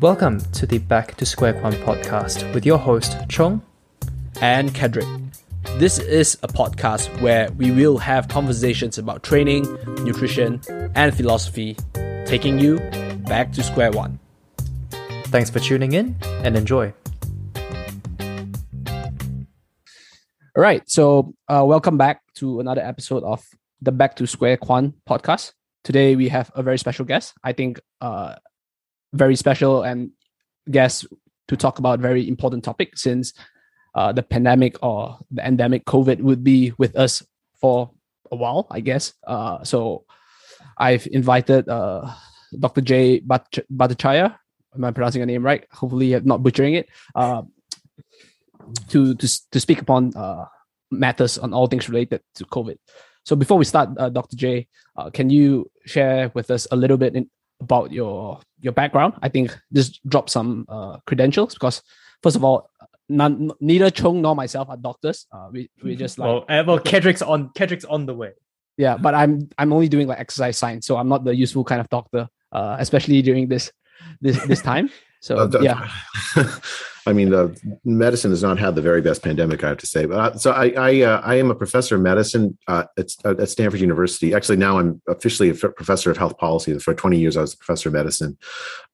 Welcome to the Back to Square One podcast with your host, Chong. and Kedrick. This is a podcast where we will have conversations about training, nutrition, and philosophy, taking you back to square one. Thanks for tuning in and enjoy. All right, so uh, welcome back to another episode of the Back to Square One podcast. Today we have a very special guest. I think uh, very special and guest to talk about very important topic since uh, the pandemic or the endemic COVID would be with us for a while, I guess. Uh, so I've invited uh, Dr. Jay Bhatt- Bhattacharya. Am I pronouncing your name right? Hopefully, I'm not butchering it. Uh, to to to speak upon uh, matters on all things related to COVID. So before we start, uh, Dr. J, uh, can you share with us a little bit in, about your your background? I think just drop some uh, credentials because first of all, none, neither Chung nor myself are doctors. Uh, we we just like Well, well, Kedrick's on Kedrick's on the way. yeah, but I'm I'm only doing like exercise science, so I'm not the useful kind of doctor, uh, especially during this this this time. So Uh, yeah, I mean, uh, medicine has not had the very best pandemic, I have to say. But uh, so I, I, uh, I am a professor of medicine uh, at, at Stanford University. Actually, now I'm officially a professor of health policy. For 20 years, I was a professor of medicine.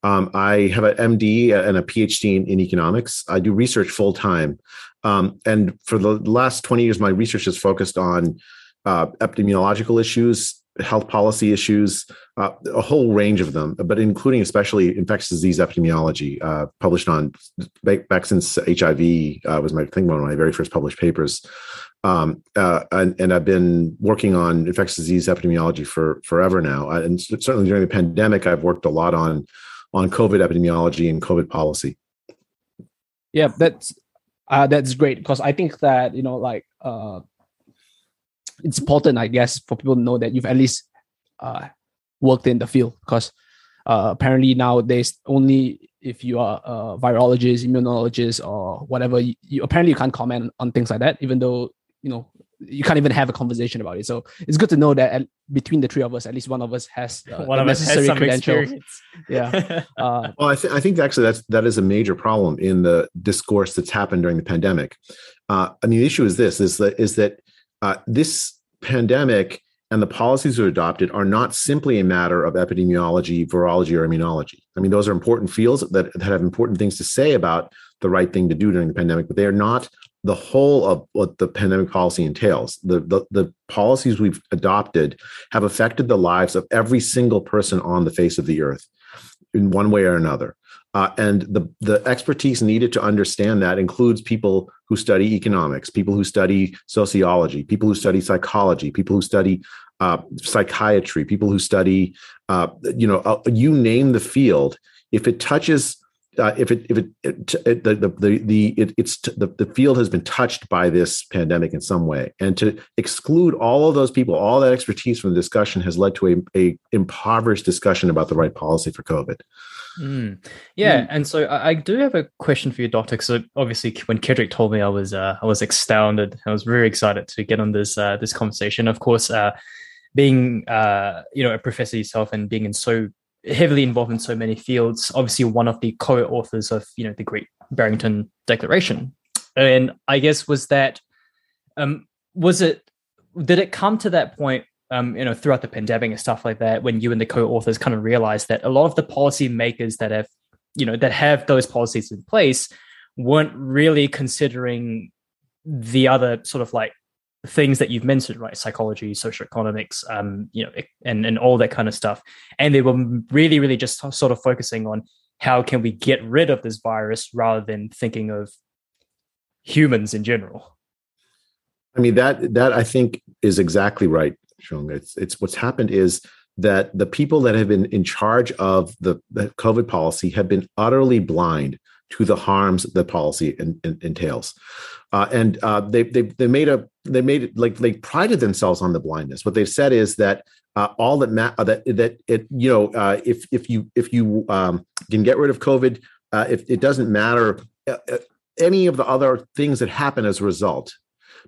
Um, I have an MD and a PhD in, in economics. I do research full time, um, and for the last 20 years, my research has focused on uh, epidemiological issues, health policy issues, uh, a whole range of them, but including especially infectious disease epidemiology, uh, published on back, back since HIV uh, was my I think one of my very first published papers. Um, uh, and, and I've been working on infectious disease epidemiology for forever now. And certainly during the pandemic, I've worked a lot on on COVID epidemiology and COVID policy. yeah, that's uh, that's great because I think that you know like uh, it's important, I guess, for people to know that you've at least uh, worked in the field because uh, apparently nowadays only if you are a virologist, immunologist, or whatever, you, you apparently you can't comment on things like that, even though you know you can't even have a conversation about it. So it's good to know that at, between the three of us, at least one of us has uh, One the of us has necessary some credentials. experience. Yeah. Uh, Well, I, th- I think actually that's that is a major problem in the discourse that's happened during the pandemic. Uh, I mean, the issue is this: is that is that uh, this pandemic and the policies that are adopted are not simply a matter of epidemiology, virology, or immunology. I mean, those are important fields that, that have important things to say about the right thing to do during the pandemic, but they are not the whole of what the pandemic policy entails. The, the, the policies we've adopted have affected the lives of every single person on the face of the earth in one way or another. Uh, and the, the expertise needed to understand that includes people who study economics, people who study sociology, people who study psychology, people who study uh, psychiatry, people who study, uh, you know, uh, you name the field. If it touches, uh, if it if it, it, it the the the, the it, it's the, the field has been touched by this pandemic in some way, and to exclude all of those people, all that expertise from the discussion has led to a, a impoverished discussion about the right policy for COVID. Mm. Yeah, and so I, I do have a question for you, Doctor. So obviously, when Kedrick told me, I was uh, I was astounded. I was very excited to get on this uh, this conversation. Of course, uh, being uh, you know a professor yourself and being in so heavily involved in so many fields, obviously one of the co-authors of you know the Great Barrington Declaration, and I guess was that um, was it did it come to that point um, you know, throughout the pandemic and stuff like that, when you and the co-authors kind of realized that a lot of the policy makers that have, you know, that have those policies in place weren't really considering the other sort of like things that you've mentioned, right? Psychology, social economics, um, you know, and and all that kind of stuff. And they were really, really just sort of focusing on how can we get rid of this virus rather than thinking of humans in general. I mean that that I think is exactly right, It's it's what's happened is that the people that have been in charge of the, the COVID policy have been utterly blind to the harms that policy in, in, entails, uh, and uh, they they they made a they made it like they prided themselves on the blindness. What they've said is that uh, all that ma- that that it you know uh, if if you if you um, can get rid of COVID, uh, if it doesn't matter uh, uh, any of the other things that happen as a result.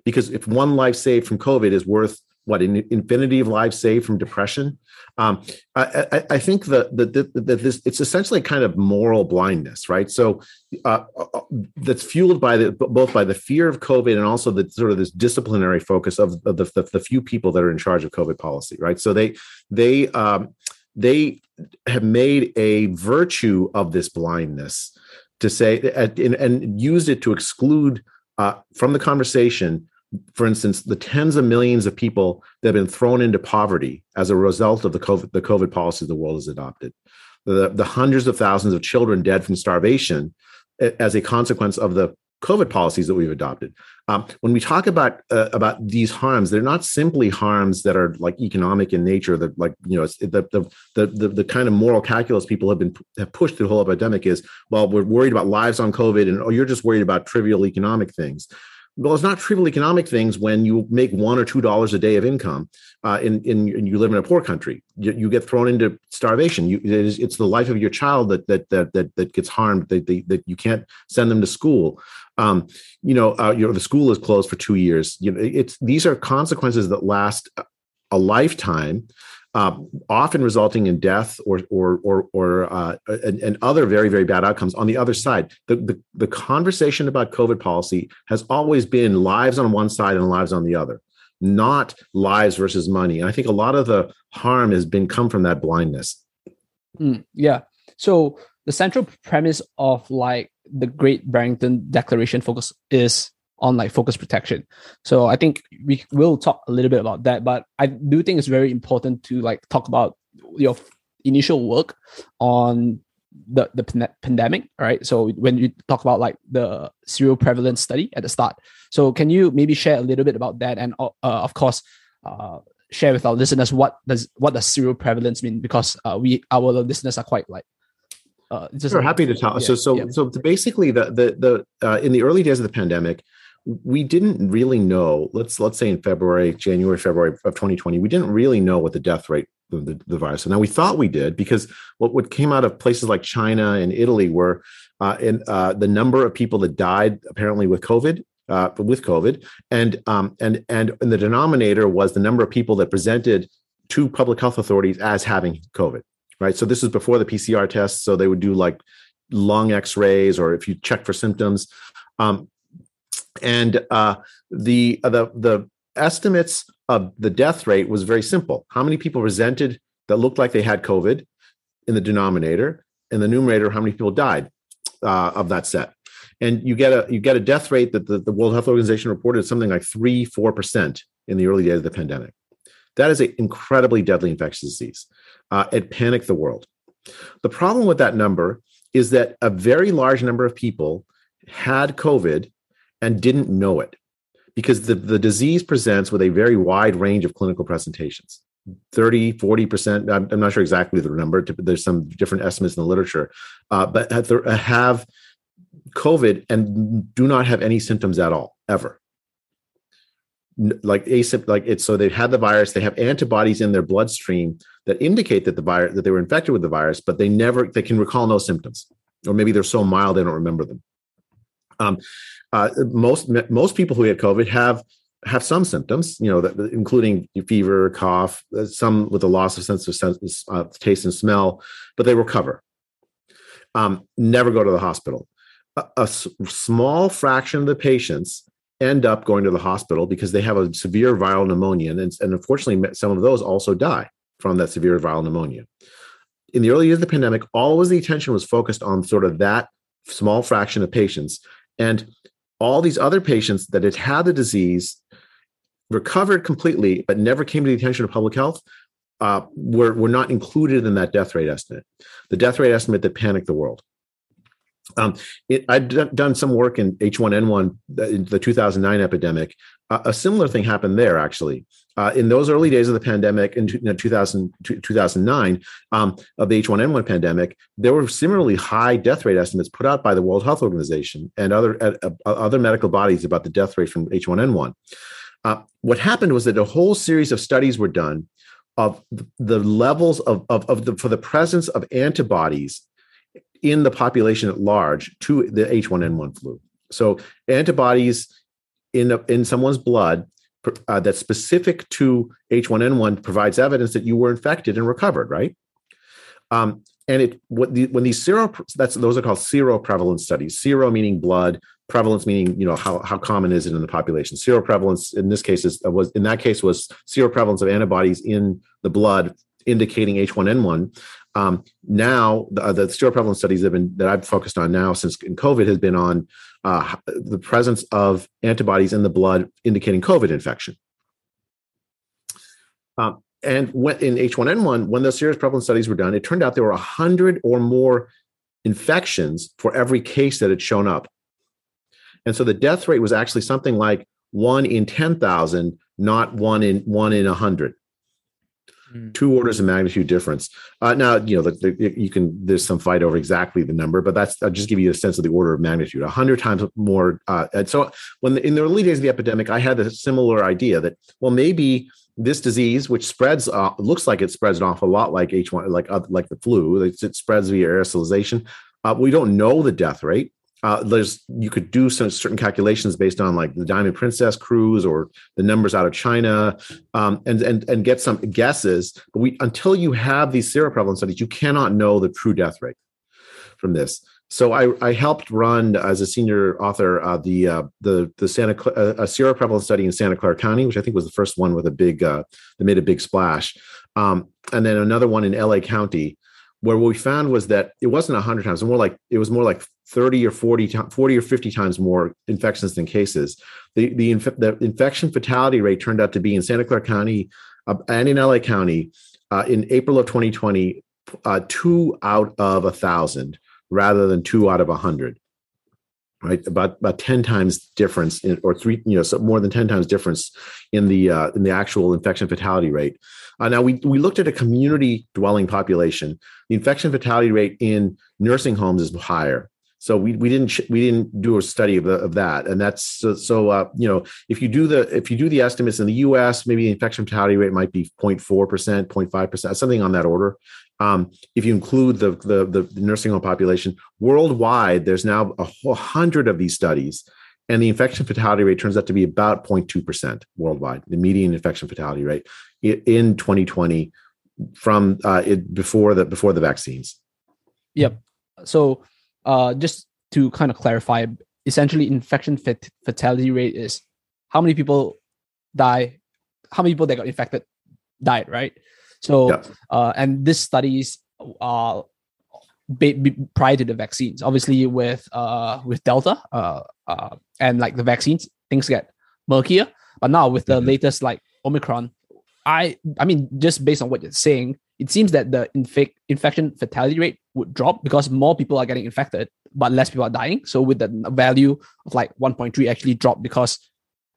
Because if one life saved from COVID is worth what an infinity of lives saved from depression. Um, I, I, I, think that that this it's essentially a kind of moral blindness, right? So uh, uh, that's fueled by the both by the fear of COVID and also the sort of this disciplinary focus of, of the, the, the few people that are in charge of COVID policy, right? So they they um, they have made a virtue of this blindness to say and, and used it to exclude uh, from the conversation for instance, the tens of millions of people that have been thrown into poverty as a result of the COVID, the COVID policy the world has adopted, the, the hundreds of thousands of children dead from starvation as a consequence of the COVID policies that we've adopted. Um, when we talk about uh, about these harms, they're not simply harms that are like economic in nature. That like you know the, the the the the kind of moral calculus people have been have pushed through the whole epidemic is well we're worried about lives on COVID and oh you're just worried about trivial economic things well, it's not trivial economic things when you make one or two dollars a day of income uh, in, in, and you live in a poor country. You, you get thrown into starvation. You, it is, it's the life of your child that that that that, that gets harmed. That, that, that you can't send them to school. Um, you know, uh, you know, the school is closed for two years. You know, it's these are consequences that last a lifetime uh, often resulting in death or or or, or uh, and, and, other very very bad outcomes. On the other side, the, the the conversation about COVID policy has always been lives on one side and lives on the other, not lives versus money. And I think a lot of the harm has been come from that blindness. Mm, yeah. So the central premise of like the Great Barrington Declaration focus is on like focus protection. So I think we will talk a little bit about that, but I do think it's very important to like talk about your initial work on the the pandemic, right? So when you talk about like the seroprevalence study at the start, so can you maybe share a little bit about that, and uh, of course, uh, share with our listeners what does what does seroprevalence mean? Because uh, we our listeners are quite like uh, just sure, happy to tell. Yeah, so, so, yeah. so basically, the the the uh, in the early days of the pandemic, we didn't really know let's let's say in february january february of 2020 we didn't really know what the death rate of the, the virus now we thought we did because what, what came out of places like china and italy were uh, uh, the number of people that died apparently with covid uh, with covid and um, and and and the denominator was the number of people that presented to public health authorities as having covid right? So this is before the pcr tests so they would do like lung x-rays or if you check for symptoms um, and uh, the uh, the the estimates of the death rate was very simple. How many people presented that looked like they had COVID in the denominator, in the numerator, how many people died uh, of that set? And you get a you get a death rate that the, the World Health Organization reported something like three four percent in the early days of the pandemic. That is an incredibly deadly infectious disease. Uh, it panicked the world. The problem with that number is that a very large number of people had COVID and didn't know it. Because the, the disease presents with a very wide range of clinical presentations. 30 40% i'm, not sure exactly the number there's some different estimates in the literature uh, but have covid and do not have any symptoms at all ever. Like asymptomatic like it's so they've had the virus they have antibodies in their bloodstream that indicate that the virus that they were infected with the virus but they never they can recall no symptoms. Or maybe they're so mild they don't remember them um, uh, most most people who get COVID have have some symptoms, you know, that, including fever, cough, uh, some with a loss of sense of sense, uh, taste and smell, but they recover. Um, never go to the hospital. A, a s- small fraction of the patients end up going to the hospital because they have a severe viral pneumonia, and, and unfortunately, some of those also die from that severe viral pneumonia. In the early years of the pandemic, always the attention was focused on sort of that small fraction of patients, and all these other patients that had had the disease recovered completely but never came to the attention of public health uh, were, were not included in that death rate estimate the death rate estimate that panicked the world um, it, I've done some work in H1N1, the, the 2009 epidemic. Uh, a similar thing happened there, actually. Uh, in those early days of the pandemic in 2000, 2009 um, of the H1N1 pandemic, there were similarly high death rate estimates put out by the World Health Organization and other uh, uh other medical bodies about the death rate from H1N1. Uh, what happened was that a whole series of studies were done of the levels of, of, of the, for the presence of antibodies in the population at large to the H1N1 flu. So antibodies in in someone's blood uh, that's specific to H1N1 provides evidence that you were infected and recovered, right? Um, and it the, when these sero that's those are called seroprevalence studies. Sero meaning blood, prevalence meaning you know how, how common is it in the population. Seroprevalence in this case is was in that case was seroprevalence of antibodies in the blood indicating H1N1. Um, now the, the seroprevalence studies have been that I've focused on now since in COVID has been on uh, the presence of antibodies in the blood indicating COVID infection. Um, and when, in H1N1, when those seroprevalence studies were done, it turned out there were 100 or more infections for every case that had shown up. And so the death rate was actually something like one in 10,000, not one in one in 100. Mm. Two orders of magnitude difference. Uh, now, you know, the, the, you can. There's some fight over exactly the number, but that's. I'll just give you a sense of the order of magnitude. A hundred times more. Uh, and so, when in the early days of the epidemic, I had a similar idea that well, maybe this disease, which spreads, uh, looks like it spreads an awful lot like H1, like like the flu. It, it spreads via aerosolization. Uh, we don't know the death rate uh, there's you could do some certain calculations based on like the Diamond Princess cruise or the numbers out of China, um, and and and get some guesses. But we until you have these seroprevalence studies, you cannot know the true death rate from this. So I, I helped run as a senior author uh, the uh, the the Santa Cl- uh, a seroprevalence study in Santa Clara County, which I think was the first one with a big uh, that made a big splash, um, and then another one in LA County where what we found was that it wasn't 100 times more like it was more like 30 or 40 40 or 50 times more infections than cases. The the, inf- the infection fatality rate turned out to be in santa clara county uh, and in la county uh, in april of 2020 uh, two out of a thousand rather than two out of a hundred right? About about 10 times difference in, or three you know so more than 10 times difference in the uh, in the actual infection fatality rate uh, now, we, we looked at a community dwelling population. The infection fatality rate in nursing homes is higher. So we, we didn't we didn't do a study of, the, of that, and that's so, so uh, you know if you do the if you do the estimates in the U.S., maybe the infection fatality rate might be 0.4 percent, 0.5 percent, something on that order. Um, if you include the, the, the nursing home population worldwide, there's now a hundred of these studies and the infection fatality rate turns out to be about 0.2% worldwide, the median infection fatality rate in 2020 from uh, it before the before the vaccines. Yep. So uh, just to kind of clarify, essentially, infection fat- fatality rate is how many people die, how many people that got infected died, right? So, uh, and this studies are be, be, prior to the vaccines. Obviously, with uh with Delta uh, uh and like the vaccines, things get murkier. But now with the mm-hmm. latest like Omicron, I I mean just based on what you're saying, it seems that the infec- infection fatality rate would drop because more people are getting infected, but less people are dying. So with the value of like 1.3 actually drop because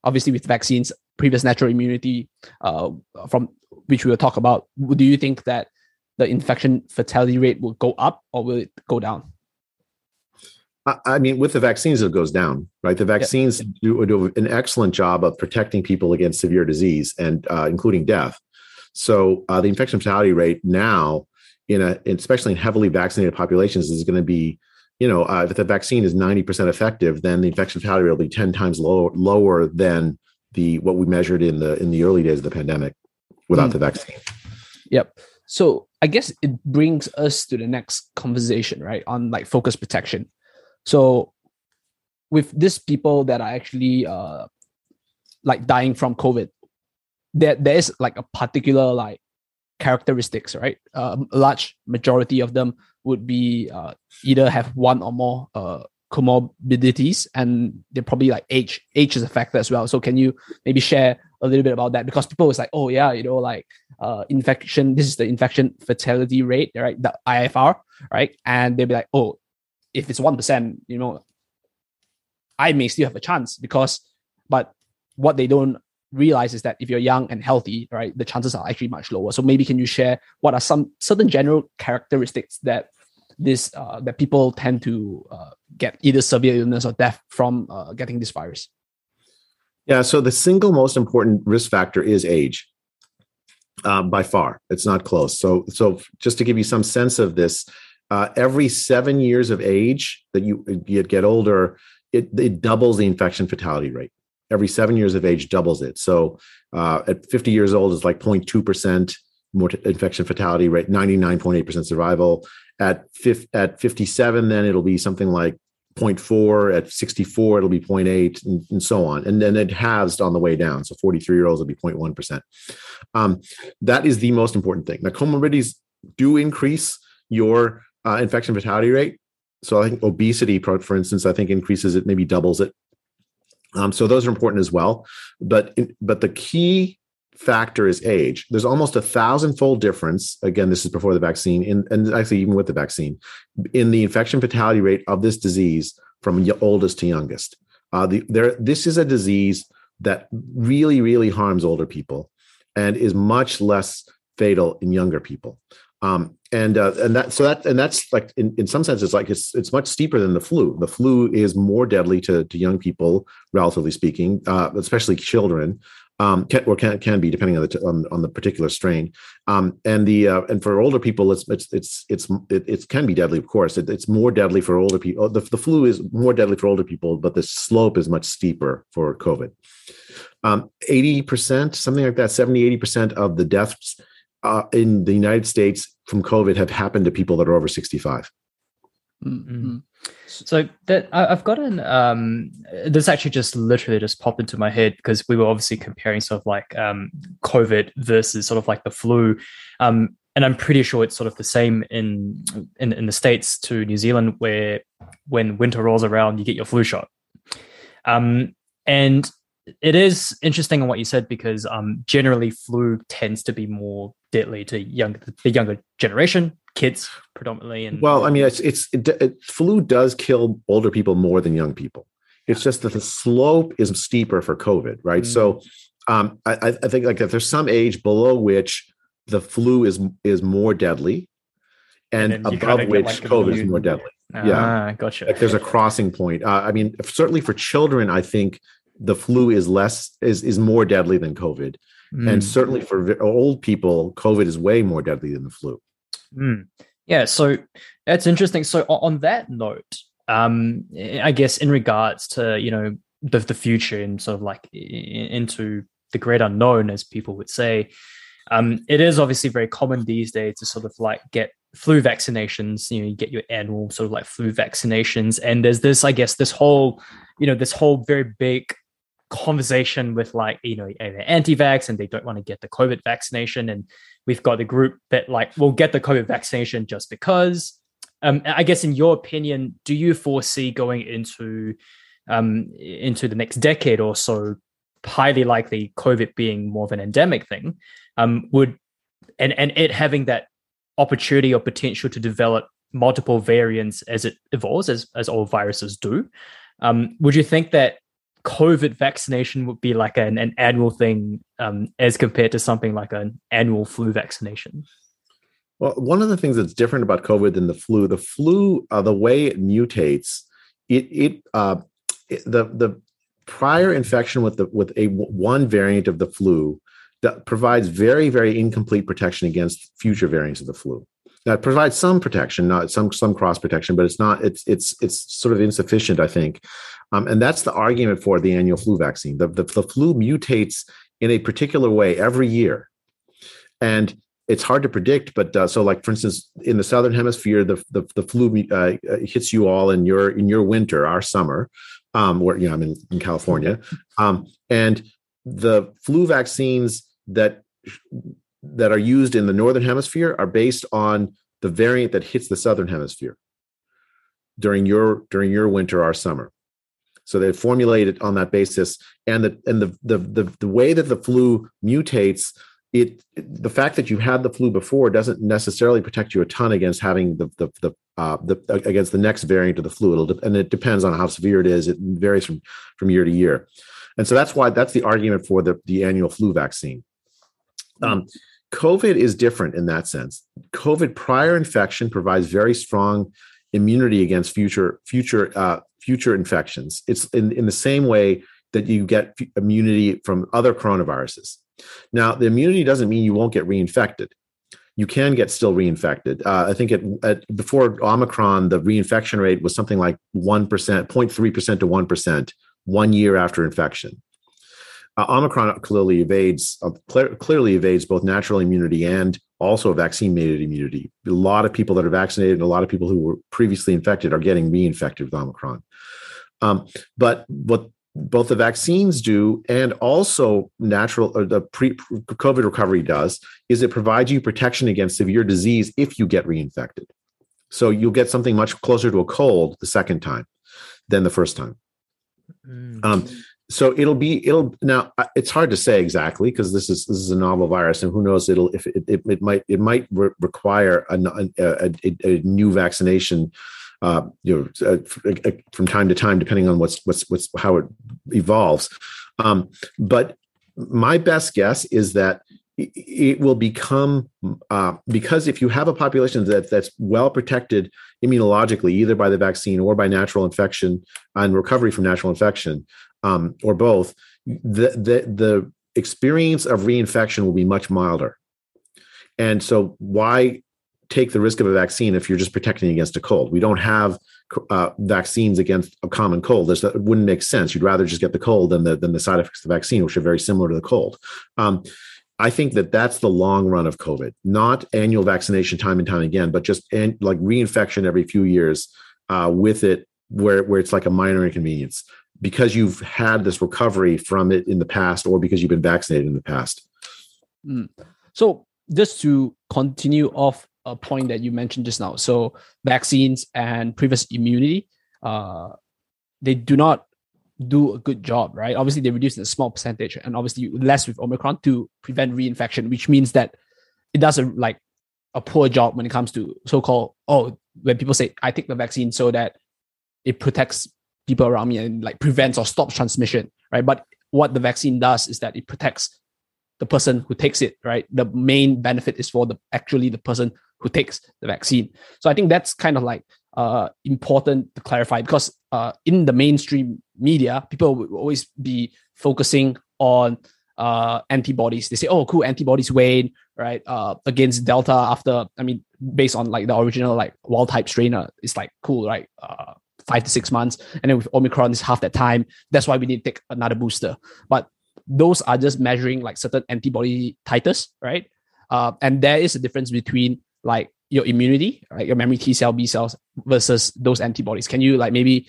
obviously with vaccines, previous natural immunity uh from which we will talk about. Do you think that the infection fatality rate will go up or will it go down? I mean, with the vaccines, it goes down, right? The vaccines do, do, an excellent job of protecting people against severe disease and uh, including death. So uh, the infection fatality rate now, in a especially in heavily vaccinated populations, is going to be, you know, uh, if the vaccine is ninety percent effective, then the infection fatality rate will be ten times lower lower than the what we measured in the in the early days of the pandemic without mm. the vaccine. Yep. So I guess it brings us to the next conversation, right? On like focus protection. So with these people that are actually uh like dying from COVID, there there is like a particular like characteristics, right? Um, a large majority of them would be uh, either have one or more uh, comorbidities, and they're probably like age. Age is a factor as well. So can you maybe share a little bit about that? Because people was like, oh yeah, you know, like uh, infection. This is the infection fatality rate, right? The IFR, right? And they'd be like, oh, if it's one percent, you know, I may still have a chance because, but what they don't realize is that if you're young and healthy, right, the chances are actually much lower. So maybe can you share what are some certain general characteristics that this uh, that people tend to uh, get either severe illness or death from uh, getting this virus? Yeah, so the single most important risk factor is age um, by far. It's not close. So, so just to give you some sense of this, uh, every seven years of age that you, you get older, it, it doubles the infection fatality rate. every seven years of age doubles it. So uh, at 50 years old, it's like 0.2% more infection fatality rate, 99.8% survival. At, fif- at 57, then it'll be something like 0.4 at 64 it'll be 0.8 and, and, so on. And then it halves on the way down so 43 year olds will be 0.1% um, that is the most important thing. Now comorbidities do increase your uh, infection fatality rate. So i think obesity for instance i think increases it maybe doubles it. Um, so those are important as well. But but the key factor is age. There's almost a thousand fold difference. Again, this is before the vaccine, in, and actually even with the vaccine, in the infection fatality rate of this disease from oldest to youngest. Uh, the, there, this is a disease that really, really harms older people, and is much less fatal in younger people. Um, and uh, and that so that and that's like in, in some sense it's like it's it's much steeper than the flu. The flu is more deadly to to young people, relatively speaking, uh, especially children. Um, can, or can can be depending on the on, on the particular strain. Um, and the uh, and for older people, it's it's it's it's it, it can be deadly, of course. It, it's more deadly for older people. The, the flu is more deadly for older people, but the slope is much steeper for COVID. Um, 80%, something like that, 70, 80% of the deaths uh, in the United States from COVID have happened to people that are over 65. Mm-hmm. So that I've got an um, this actually just literally just popped into my head because we were obviously comparing sort of like um, COVID versus sort of like the flu, um, and I'm pretty sure it's sort of the same in, in in the states to New Zealand where when winter rolls around you get your flu shot, um, and it is interesting on what you said because um, generally flu tends to be more deadly to young the younger generation, kids predominantly. And well, I mean, it's it's it, it, flu does kill older people more than young people. It's just that the slope is steeper for COVID, right? Mm. So, um, I, I think like if there's some age below which the flu is is more deadly, and, and above which like COVID is more deadly. Ah, yeah, gotcha. Like there's a crossing point. Uh, I mean, certainly for children, I think the flu is less is is more deadly than COVID, mm. and certainly for old people, COVID is way more deadly than the flu. Mm. Yeah, so that's interesting. So on that note, um, I guess in regards to you know the the future and sort of like into the great unknown, as people would say, um, it is obviously very common these days to sort of like get flu vaccinations. You know, you get your annual sort of like flu vaccinations, and there's this, I guess, this whole, you know, this whole very big conversation with like you know anti-vax and they don't want to get the covid vaccination. And we've got the group that like will get the covid vaccination just because. Um i guess in your opinion do you foresee going into um into the next decade or so highly likely covid being more of an endemic thing? Um would and and it having that opportunity or potential to develop multiple variants as it evolves as as all viruses do um would you think that COVID vaccination would be like an, an annual thing um, as compared to something like an annual flu vaccination? Well, one of the things that's different about COVID than the flu, the flu, uh, the way it mutates, it it, uh, it the the prior infection with the with a one variant of the flu that provides very very incomplete protection against future variants of the flu. That provides some protection, not some some cross protection, but it's not it's it's it's sort of insufficient, I think. Um, and that's the argument for the annual flu vaccine. The, the, the flu mutates in a particular way every year. And it's hard to predict, but uh, so like for instance, in the southern hemisphere, the the, the flu uh, uh, hits you all in your in your winter, our summer, um, where you know I'm in, in California, um, and the flu vaccines that that are used in the northern hemisphere are based on the variant that hits the southern hemisphere during your during your winter, our summer. So they formulate it on that basis, and the and the the the, the way that the flu mutates. It the fact that you had the flu before doesn't necessarily protect you a ton against having the the the, uh, the against the next variant of the flu. It'll and it depends on how severe it is. It varies from from year to year, and so that's why that's the argument for the the annual flu vaccine. Um, COVID is different in that sense. COVID prior infection provides very strong immunity against future future uh, future infections. It's in, in the same way that you get immunity from other coronaviruses. Now, the immunity doesn't mean you won't get reinfected. You can get still reinfected. Uh, I think at, at, before Omicron, the reinfection rate was something like 1%, 0.3% to 1% one year after infection. Uh, Omicron clearly evades uh, cl- clearly evades both natural immunity and also vaccine-mediated immunity. A lot of people that are vaccinated and a lot of people who were previously infected are getting reinfected with Omicron. Um, but what both the vaccines do and also natural or the pre COVID recovery does is it provides you protection against severe disease if you get reinfected. So you'll get something much closer to a cold the second time than the first time. Mm. Um, so it'll be it'll now it's hard to say exactly because this is this is a novel virus and who knows it'll if it, it, it might it might re- require a, a, a, a, new vaccination uh, you know uh, from time to time depending on what's what's what's how it evolves. Um, but my best guess is that it will become uh, because if you have a population that that's well protected immunologically either by the vaccine or by natural infection and recovery from natural infection um, or both the, the the experience of reinfection will be much milder and so why take the risk of a vaccine if you're just protecting against a cold. We don't have uh, vaccines against a common cold. This, it wouldn't make sense. You'd rather just get the cold than the than the side effects of the vaccine, which are very similar to the cold. Um, I think that that's the long run of COVID, not annual vaccination time and time again, but just an, like reinfection every few years uh, with it, where where it's like a minor inconvenience because you've had this recovery from it in the past, or because you've been vaccinated in the past. Mm. So just to continue off a point that you mentioned just now. So vaccines and previous immunity, uh, they do not do a good job, right? Obviously, they reduce in a small percentage, and obviously less with Omicron to prevent reinfection, which means that it does a like a poor job when it comes to so-called oh when people say I take the vaccine so that it protects people around me and like prevents or stops transmission, right? But what the vaccine does is that it protects the person who takes it, right? The main benefit is for the actually the person who takes the vaccine. So I think that's kind of like uh, important to clarify because uh, in the mainstream media, people will always be focusing on uh, antibodies. They say, "Oh, cool, antibodies wane right uh, against Delta after." I mean, based on like the original like wild type strain, uh, it's like cool, right? Uh, five to six months, and then with Omicron, it's half that time. That's why we need to take another booster. But those are just measuring like certain antibody titers, right? Uh, and there is a difference between like your immunity, right? Your memory T cell, B cells versus those antibodies. Can you like maybe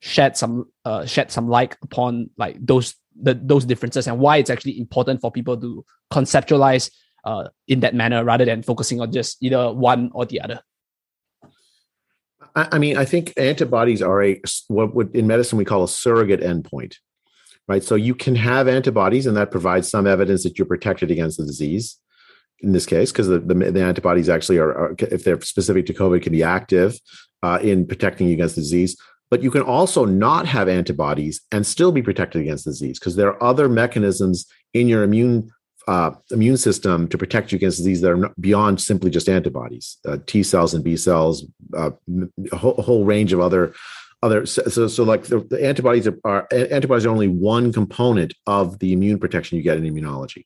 shed some uh, shed some light upon like those the, those differences and why it's actually important for people to conceptualize uh, in that manner rather than focusing on just either one or the other? I mean, I think antibodies are a what would in medicine we call a surrogate endpoint, right? So you can have antibodies, and that provides some evidence that you're protected against the disease in this case because the, the, the, antibodies actually are, are, if they're specific to covid can be active uh, in protecting you against the disease but you can also not have antibodies and still be protected against disease because there are other mechanisms in your immune uh, immune system to protect you against disease that are beyond simply just antibodies uh, t cells and b cells uh, a, whole, whole range of other other so so like the, the antibodies are, are, antibodies are only one component of the immune protection you get in immunology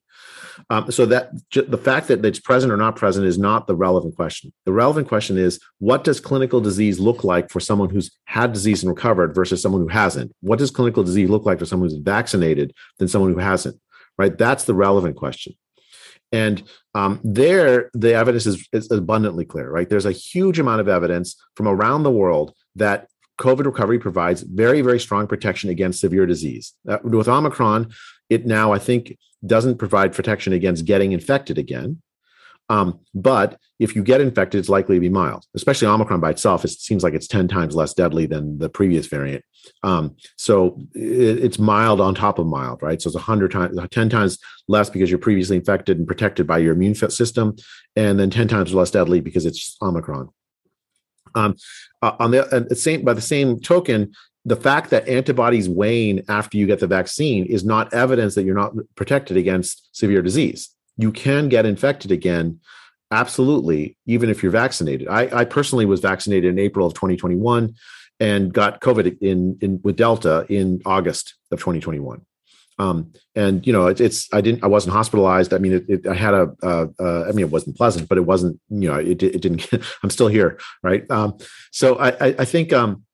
um, so that the fact that it's present or not present is not the relevant question. The relevant question is what does clinical disease look like for someone who's had disease and recovered versus someone who hasn't? What does clinical disease look like for someone who's vaccinated than someone who hasn't? Right? That's the relevant question. And um, there, the evidence is, is abundantly clear, right? There's a huge amount of evidence from around the world that COVID recovery provides very, very strong protection against severe disease. Uh, with Omicron, it now, I think, doesn't provide protection against getting infected again. Um, but if you get infected, it's likely to be mild, especially Omicron by itself. It seems like it's 10 times less deadly than the previous variant. Um, so it, it's mild on top of mild, right? So it's 100 times, 10 times less because you're previously infected and protected by your immune system, and then 10 times less deadly because it's Omicron. Um, uh, on the, uh, same, by the same token, the fact that antibodies wane after you get the vaccine is not evidence that you're not protected against severe disease. You can get infected again, absolutely, even if you're vaccinated. I, I personally was vaccinated in April of 2021 and got COVID in, in with Delta in August of 2021. Um, and you know, it, it's I didn't I wasn't hospitalized. I mean, it, it I had a uh, uh, I mean, it wasn't pleasant, but it wasn't you know, it, it didn't. I'm still here, right? Um, so I, I, I think um,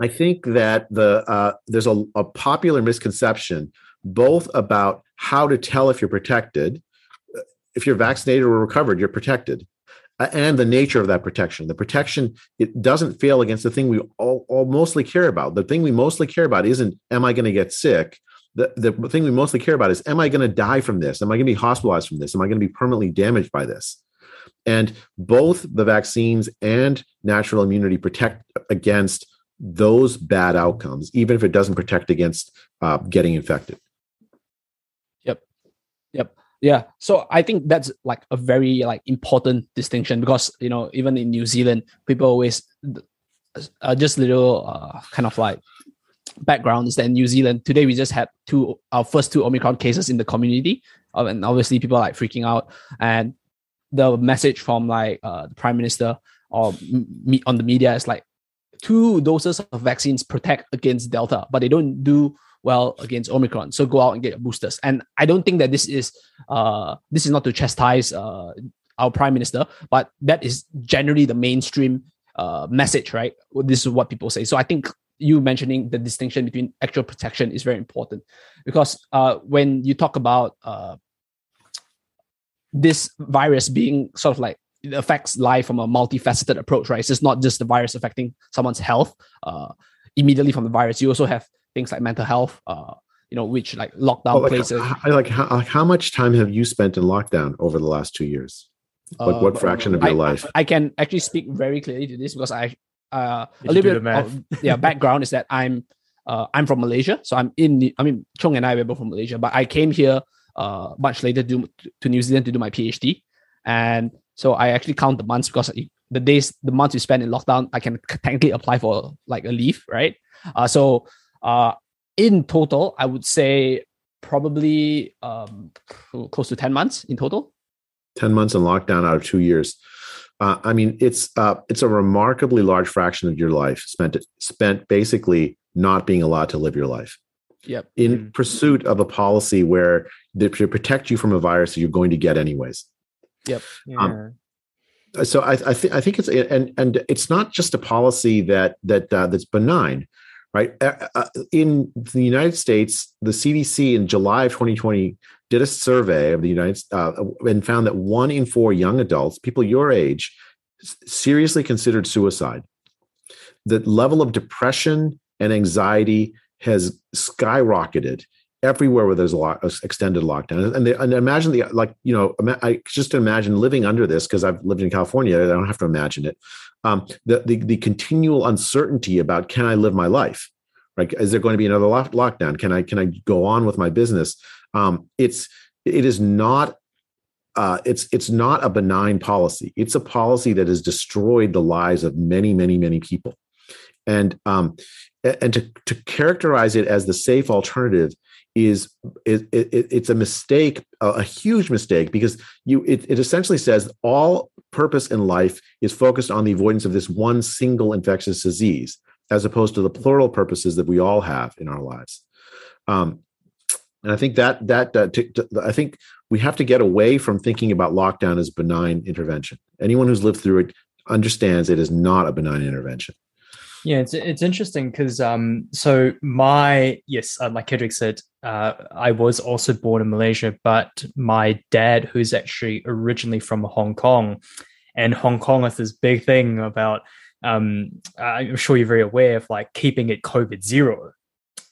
I think that the uh, there's a, a, popular misconception both about how to tell if you're protected. If you're vaccinated or recovered, you're protected. And the nature of that protection. The protection, it doesn't fail against the thing we all, all mostly care about. The thing we mostly care about isn't, am I going to get sick? The, the thing we mostly care about is, am I going to die from this? Am I going to be hospitalized from this? Am I going to be permanently damaged by this? And both the vaccines and natural immunity protect against those bad outcomes, even if it doesn't protect against uh, getting infected. Yep. Yeah. So I think that's like a very like important distinction because you know even in New Zealand, people always uh, just little uh, kind of like background is that New Zealand today we just had two our first two Omicron cases in the community, uh, and obviously people are like freaking out. And the message from like uh, the prime minister or me on the media is like two doses of vaccines protect against Delta, but they don't do well against Omicron. So go out and get boosters. And I don't think that this is uh, this is not to chastise uh, our prime minister, but that is generally the mainstream uh, message, right? This is what people say. So I think you mentioning the distinction between actual protection is very important because uh, when you talk about uh, this virus being sort of like it affects life from a multifaceted approach, right? It's not just the virus affecting someone's health uh, immediately from the virus. You also have things like mental health, uh, you know, which like lockdown oh, like, places. Like how, how much time have you spent in lockdown over the last two years? Like uh, what fraction of your I, life? I can actually speak very clearly to this because I uh, a little bit of yeah background is that I'm uh, I'm from Malaysia, so I'm in. I mean, Chong and I were both from Malaysia, but I came here uh, much later to, to New Zealand to do my PhD, and so I actually count the months because the days, the months you spend in lockdown, I can technically apply for like a leave, right? Uh, so uh, in total, I would say probably um, close to 10 months in total. 10 months in lockdown out of two years. Uh, I mean, it's uh, it's a remarkably large fraction of your life spent spent basically not being allowed to live your life. Yep. In mm-hmm. pursuit of a policy where to protect you from a virus that you're going to get anyways. Yep. Um, yeah. Um, so I, I think I think it's and and it's not just a policy that that uh, that's benign, right? Uh, uh in the United States, the CDC in July of 2020 did a survey of the United uh, and found that one in four young adults, people your age, seriously considered suicide. The level of depression and anxiety has skyrocketed everywhere where there's a lot of extended lockdown and, and imagine the like you know i just imagine living under this because i've lived in california i don't have to imagine it um, the, the the continual uncertainty about can i live my life? Right is there going to be another lock- lockdown? Can i can i go on with my business? Um, it's it is not uh, it's it's not a benign policy. It's a policy that has destroyed the lives of many many many people. And um, and to, to characterize it as the safe alternative is it, it, it's a mistake a huge mistake because you it, it essentially says all purpose in life is focused on the avoidance of this one single infectious disease as opposed to the plural purposes that we all have in our lives. Um, and i think that that uh, to, to, i think we have to get away from thinking about lockdown as benign intervention. Anyone who's lived through it understands it is not a benign intervention yeah, it's it's interesting because um, so my yes, uh, like Kedrick said, uh, I was also born in Malaysia, but my dad, who's actually originally from Hong Kong, and Hong Kong has this big thing about. Um, I'm sure you're very aware of like keeping it COVID zero,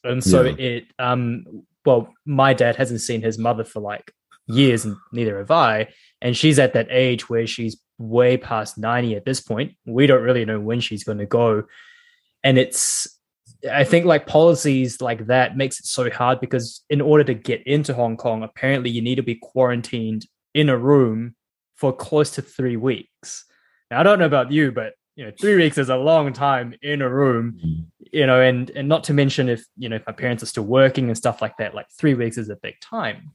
and so yeah. it um, well, my dad hasn't seen his mother for like years, and neither have I, and she's at that age where she's way past 90 at this point. We don't really know when she's going to go and it's I think like policies like that makes it so hard because in order to get into Hong Kong, apparently you need to be quarantined in a room for close to three weeks. Now I don't know about you, but you know, three weeks is a long time in a room, you know, and and not to mention if you know if my parents are still working and stuff like that, like three weeks is a big time.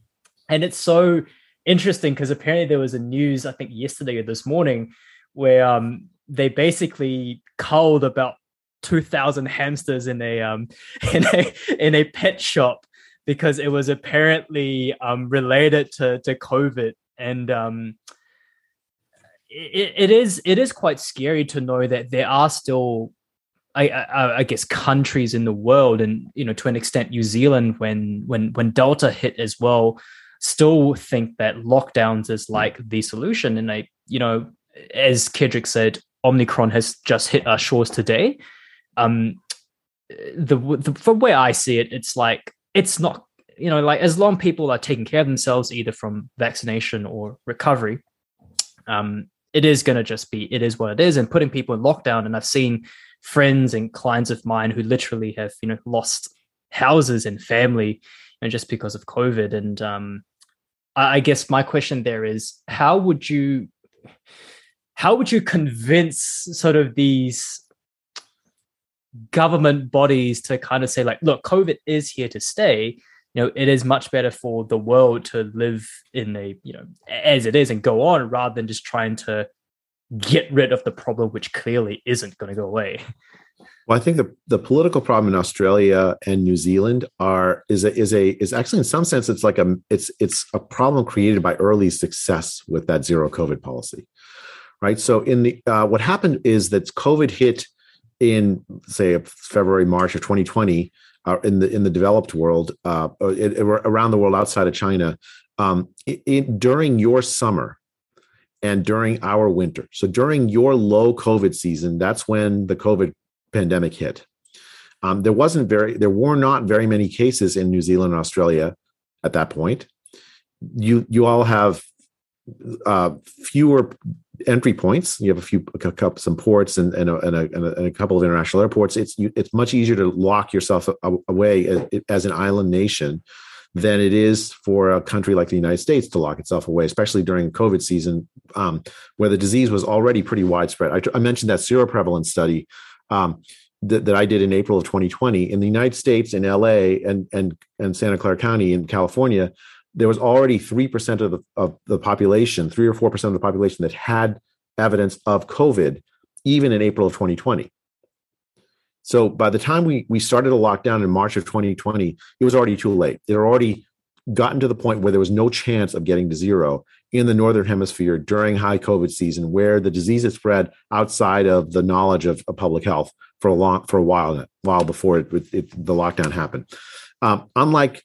And it's so interesting because apparently there was a news, I think yesterday or this morning, where um they basically culled about 2000 hamsters in a um in a in a pet shop because it was apparently um related to to covid and um it, it is it is quite scary to know that there are still I, I, I, guess countries in the world, and you know, to an extent, New Zealand, when when when Delta hit as well, still think that lockdowns is like the solution. And I, you know, as Kedrick said, Omicron has just hit our shores today. Um, the, the from where I see it, it's like it's not you know like as long people are taking care of themselves either from vaccination or recovery, um, it is going to just be it is what it is. And putting people in lockdown, and I've seen friends and clients of mine who literally have you know lost houses and family know, just because of COVID. And um, I guess my question there is, how would you how would you convince sort of these government bodies to kind of say like look covid is here to stay you know it is much better for the world to live in a you know as it is and go on rather than just trying to get rid of the problem which clearly isn't going to go away well, I think the, the political problem in Australia and New Zealand are is a, is a is actually in some sense it's like a it's it's a problem created by early success with that zero COVID policy, right? So in the uh, what happened is that COVID hit in say February March of 2020 uh, in the in the developed world uh, it, it, around the world outside of China um, it, during your summer and during our winter. So during your low COVID season, that's when the COVID pandemic hit. Um, there wasn't very, there were not very many cases in New Zealand and Australia at that point. You you all have uh, fewer entry points. You have a few, a couple, some ports and, and, a, and, a, and, a, couple of international airports. It's you, it's much easier to lock yourself away as, an island nation than it is for a country like the United States to lock itself away, especially during COVID season, um, where the disease was already pretty widespread. I, I mentioned that seroprevalence study um, that, that I did in April of 2020 in the United States, in LA, and and and Santa Clara County in California there was already 3% of the, of the population, 3 or 4% of the population that had evidence of COVID, even in April of 2020. So by the time we, we started a lockdown in March of 2020, it was already too late. It had already gotten to the point where there was no chance of getting to zero in the Northern Hemisphere during high COVID season, where the disease had spread outside of the knowledge of, of public health for a long for a while, while before it, it, the lockdown happened. Um, unlike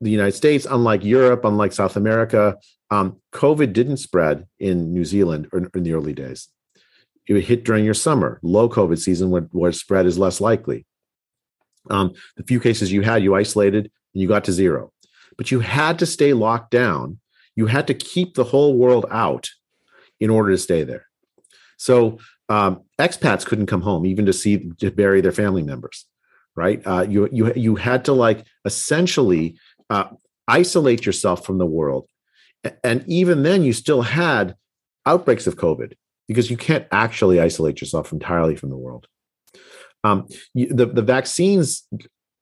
the United States, unlike Europe, unlike South America, um, COVID didn't spread in New Zealand in the early days. It would hit during your summer, low COVID season, where, where spread is less likely. Um, the few cases you had, you isolated and you got to zero. But you had to stay locked down. You had to keep the whole world out in order to stay there. So um, expats couldn't come home even to see to bury their family members, right? Uh, you you you had to like essentially uh, isolate yourself from the world. And even then, you still had outbreaks of COVID because you can't actually isolate yourself entirely from the world. Um, the, the vaccines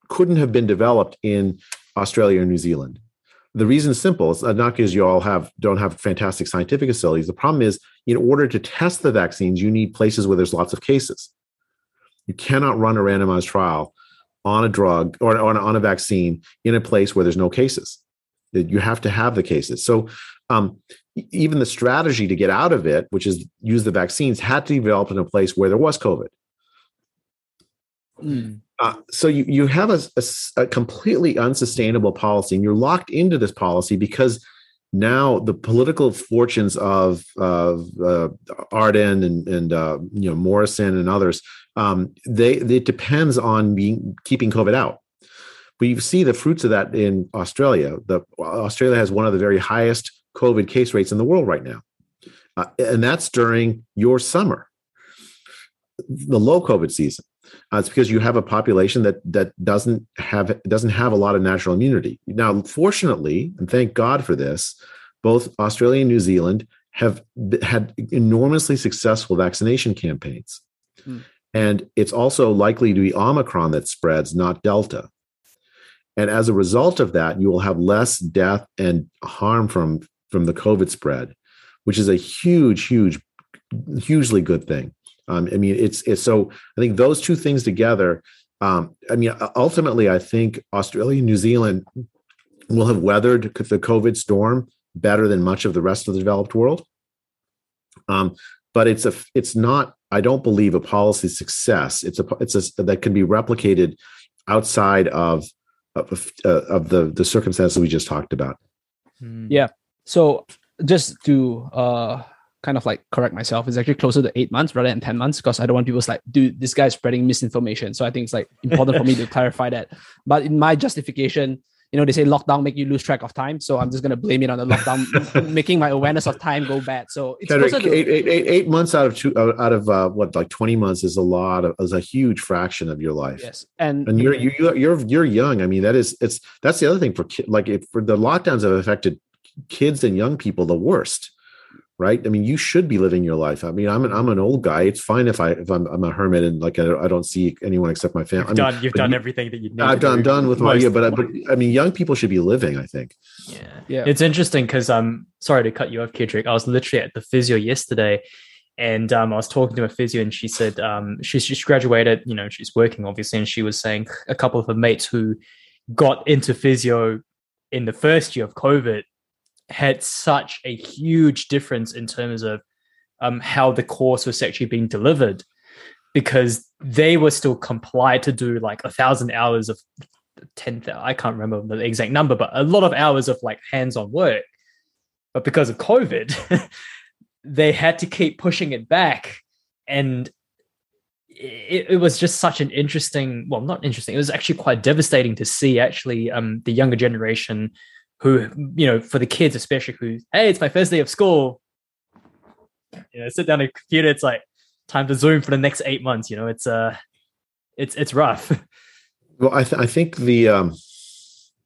couldn't have been developed in Australia or New Zealand. The reason is simple. It's not because you all have don't have fantastic scientific facilities. The problem is, in order to test the vaccines, you need places where there's lots of cases. You cannot run a randomized trial on a drug or on, on a vaccine in a place where there's no cases. You have to have the cases. So um, even the strategy to get out of it, which is use the vaccines, had to be developed in a place where there was COVID. Mm. Uh, so you you have a, a, a, completely unsustainable policy, and you're locked into this policy because now the political fortunes of of uh, Ardern and and uh, you know Morrison and others um, they it depends on being keeping COVID out. We see the fruits of that in Australia. The Australia has one of the very highest COVID case rates in the world right now, uh, and that's during your summer, the low COVID season. Uh, it's because you have a population that that doesn't have doesn't have a lot of natural immunity. Now, fortunately, and thank God for this, both Australia and New Zealand have had enormously successful vaccination campaigns. Hmm. And it's also likely to be Omicron that spreads, not Delta. And as a result of that, you will have less death and harm from, from the COVID spread, which is a huge, huge, hugely good thing. Um, I mean, it's it's so I think those two things together. Um, I mean, ultimately, I think Australia and New Zealand will have weathered the COVID storm better than much of the rest of the developed world. Um, but it's a it's not I don't believe a policy success. It's a it's a that can be replicated outside of of, uh, of the the circumstances we just talked about. Hmm. Yeah. So just to uh kind of like correct myself, it's actually closer to eight months rather than ten months because I don't want people to like, dude, this guy's spreading misinformation. So I think it's like important for me to clarify that. But in my justification, you know, they say lockdown make you lose track of time. So I'm just going to blame it on the lockdown, making my awareness of time go bad. So it's to, eight, eight, eight, eight months out of two, out of uh, what, like 20 months is a lot of, is a huge fraction of your life. Yes. And, and you're, you're, you're, you're young. I mean, that is, it's, that's the other thing for like, if for the lockdowns have affected kids and young people the worst right? I mean, you should be living your life. I mean, I'm an I'm an old guy. It's fine if I if I'm, I'm a hermit and like I, I, don't see anyone except my family. You've done you've done you, everything that you. I've done do. done with my yeah, but I, but I mean, young people should be living. I think. Yeah, yeah. It's interesting because I'm um, sorry to cut you off, Kedrick. I was literally at the physio yesterday. And um, I was talking to a physio, and she said um, she's just graduated. You know, she's working obviously, and she was saying a couple of her mates who got into physio in the first year of COVID had such a huge difference in terms of um, how the course was actually being delivered because they were still complied to do like a thousand hours of 10 i can't remember the exact number but a lot of hours of like hands-on work. But because of covid they had to keep pushing it back and it, it, was just such an interesting well not interesting it was actually quite devastating to see actually um, the younger generation who you know for the kids especially who hey it's my first day of school. You know sit down at a computer it's like time to zoom for the next eight months you know it's uh it's it's rough. Well i, th- I think the um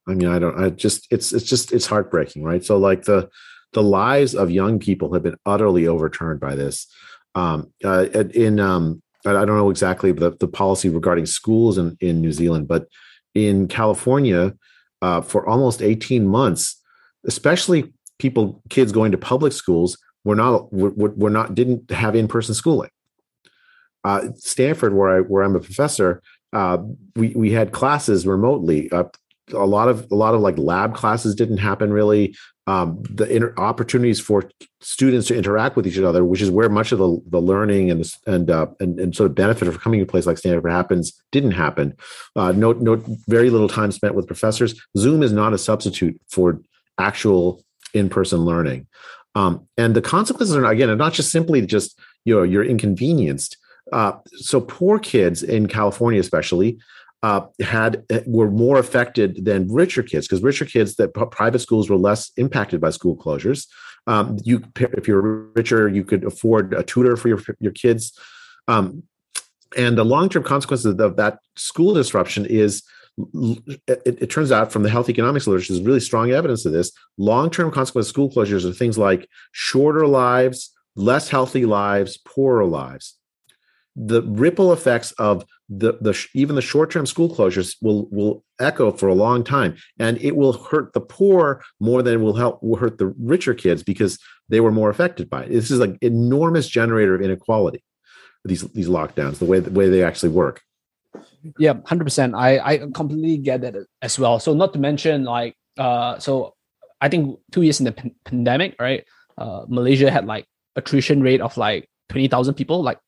i mean i don't i just it's it's just it's heartbreaking right? So like the the lives of young people have been utterly overturned by this. Um uh, in um i don't know exactly the, the policy regarding schools in, in new zealand but in california uh, for almost 18 months, especially people, kids going to public schools, were not were, were not didn't have in person schooling. Uh, Stanford, where I where I'm a professor, uh, we we had classes remotely. Uh, a lot of a lot of like lab classes didn't happen really. Um, the inter- opportunities for students to interact with each other, which is where much of the, the learning and and, uh, and and sort of benefit of coming to a place like Stanford happens, didn't happen. Uh, no, no, very little time spent with professors. Zoom is not a substitute for actual in-person learning, um, and the consequences are again are not just simply just you know you're inconvenienced. Uh, so poor kids in California, especially, uh, had eh, were more affected than richer kids because richer kids that private schools were less impacted by school closures. Um, you, if you're richer, you could afford a tutor for your your kids. Um, and the long term consequences of that school disruption is it, it, turns out from the health economics literature, there's really strong evidence of this. Long term consequences of school closures are things like shorter lives, less healthy lives, poorer lives. The ripple effects of the, the even the short-term school closures will will echo for a long time. And it will hurt the poor more than it will help will hurt the richer kids because they were more affected by it. This is an enormous generator of inequality these these lockdowns the way the way they actually work. Yeah 100% i i completely get that as well. So not to mention like uh so i think two years in the p- pandemic right uh malaysia had like attrition rate of like 20000 people like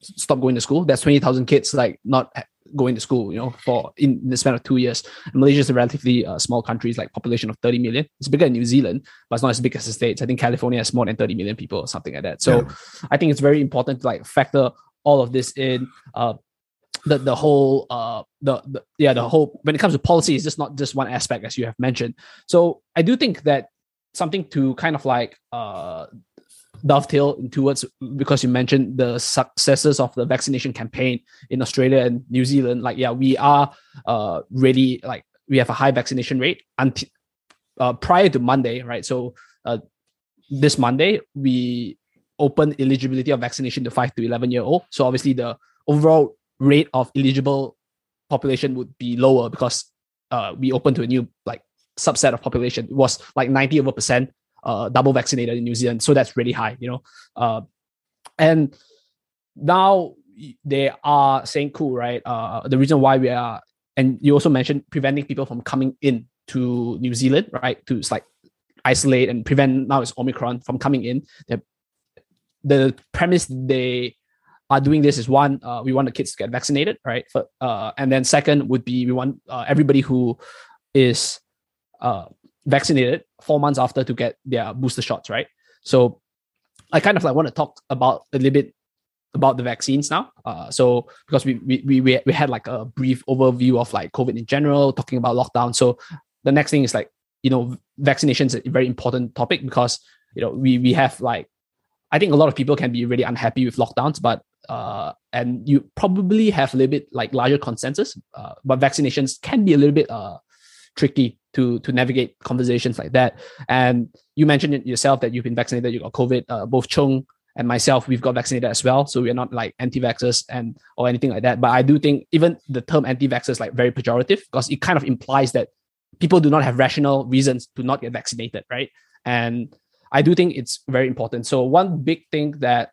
stop going to school. That's 20,000 kids like not going to school, you know, for in the span of two years. And Malaysia is a relatively uh, small country, it's like population of 30 million. It's bigger than New Zealand, but it's not as big as the States. I think California has more than 30 million people or something like that. So yeah. I think it's very important to like factor all of this in. Uh, the the whole uh the, the yeah the whole when it comes to policy it's just not just one aspect as you have mentioned so i do think that something to kind of like uh dovetail towards because you mentioned the successes of the vaccination campaign in Australia and New Zealand. Like, yeah, we are uh really like we have a high vaccination rate until uh, prior to Monday, right? So uh, this Monday we open eligibility of vaccination to five to eleven year old. So obviously the overall rate of eligible population would be lower because uh, we open to a new like subset of population. It was like 90 over percent uh, double vaccinated in New Zealand. So that's really high, you know. Uh, and now they are saying, cool, right? Uh, the reason why we are, and you also mentioned preventing people from coming in to New Zealand, right? To like isolate and prevent now it's Omicron from coming in. The, the premise they are doing this is one, uh, we want the kids to get vaccinated, right? For, uh, and then second would be we want uh, everybody who is uh, vaccinated four months after to get their booster shots, right? So I kind of like want to talk about a little bit about the vaccines now. Uh, so because we, we we we had like a brief overview of like COVID in general, talking about lockdown. So the next thing is like you know vaccination is a very important topic because you know we we have like I think a lot of people can be really unhappy with lockdowns, but uh, and you probably have a little bit like larger consensus. Uh, but vaccinations can be a little bit uh tricky to to navigate conversations like that. And you mentioned it yourself that you've been vaccinated, you got COVID. Uh, both Chung and myself, we've got vaccinated as well. So we're not like anti-vaxxers and or anything like that. But I do think even the term anti-vaxxer is like very pejorative because it kind of implies that people do not have rational reasons to not get vaccinated, right? And I do think it's very important. So one big thing that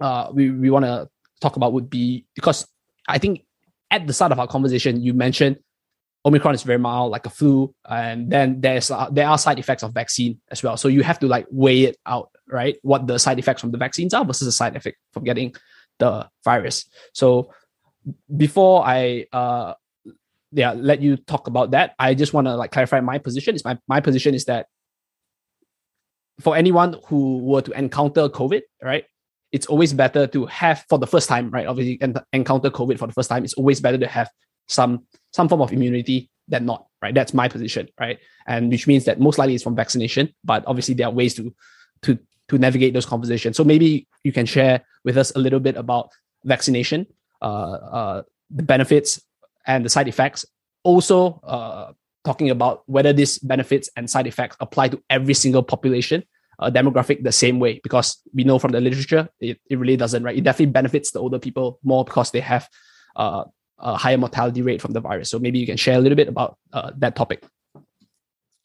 uh, we we want to talk about would be because I think at the start of our conversation you mentioned Omicron is very mild, like a flu, and then there's uh, there are side effects of vaccine as well. So you have to like weigh it out, right? What the side effects from the vaccines are versus the side effect from getting the virus. So before I uh yeah let you talk about that, I just want to like clarify my position. Is my my position is that for anyone who were to encounter COVID, right? It's always better to have for the first time, right? Obviously, encounter COVID for the first time. It's always better to have some some form of immunity than not, right? That's my position, right? And which means that most likely it's from vaccination, but obviously there are ways to to to navigate those conversations. So maybe you can share with us a little bit about vaccination, uh, uh, the benefits and the side effects. Also, uh, talking about whether these benefits and side effects apply to every single population uh, demographic the same way, because we know from the literature it, it really doesn't, right? It definitely benefits the older people more because they have uh, a higher mortality rate from the virus. So maybe you can share a little bit about uh, that topic.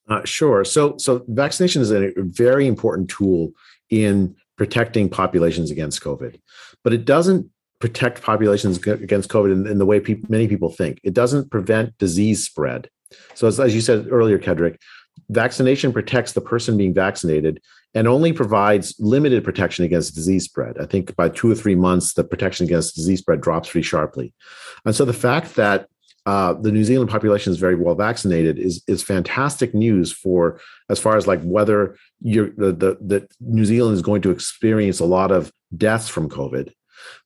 Uh, sure. So, so vaccination is a very important tool in protecting populations against COVID, but it doesn't protect populations against COVID in, in the way pe- many people think. It doesn't prevent disease spread. So, as, as you said earlier, Kedrick, vaccination protects the person being vaccinated and only provides limited protection against disease spread. I think by two or three months, the protection against disease spread drops pretty sharply. And so the fact that uh, the New Zealand population is very well vaccinated is is fantastic news for as far as like whether you're the, the, the New Zealand is going to experience a lot of deaths from COVID,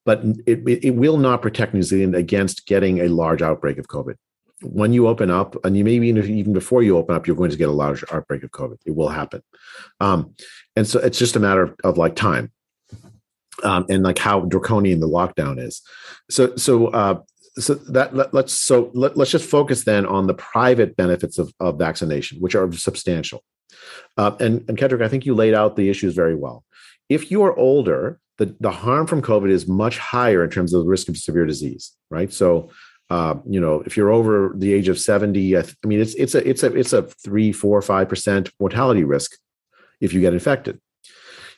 but it, it will not protect New Zealand against getting a large outbreak of COVID when you open up, and you maybe even, before you open up, you're going to get a large outbreak of COVID. It will happen, um, and so it's just a matter of, of like time, um, and like how draconian the lockdown is. So, so, uh, so that let, us so let, us just focus then on the private benefits of, of vaccination, which are substantial. Uh, and and Kedrick, I think you laid out the issues very well. If you are older, the, the harm from COVID is much higher in terms of the risk of severe disease, right? So uh, you know, if you're over the age of 70, I, th- I mean, it's it's a it's a it's a three, four, five percent mortality risk if you get infected.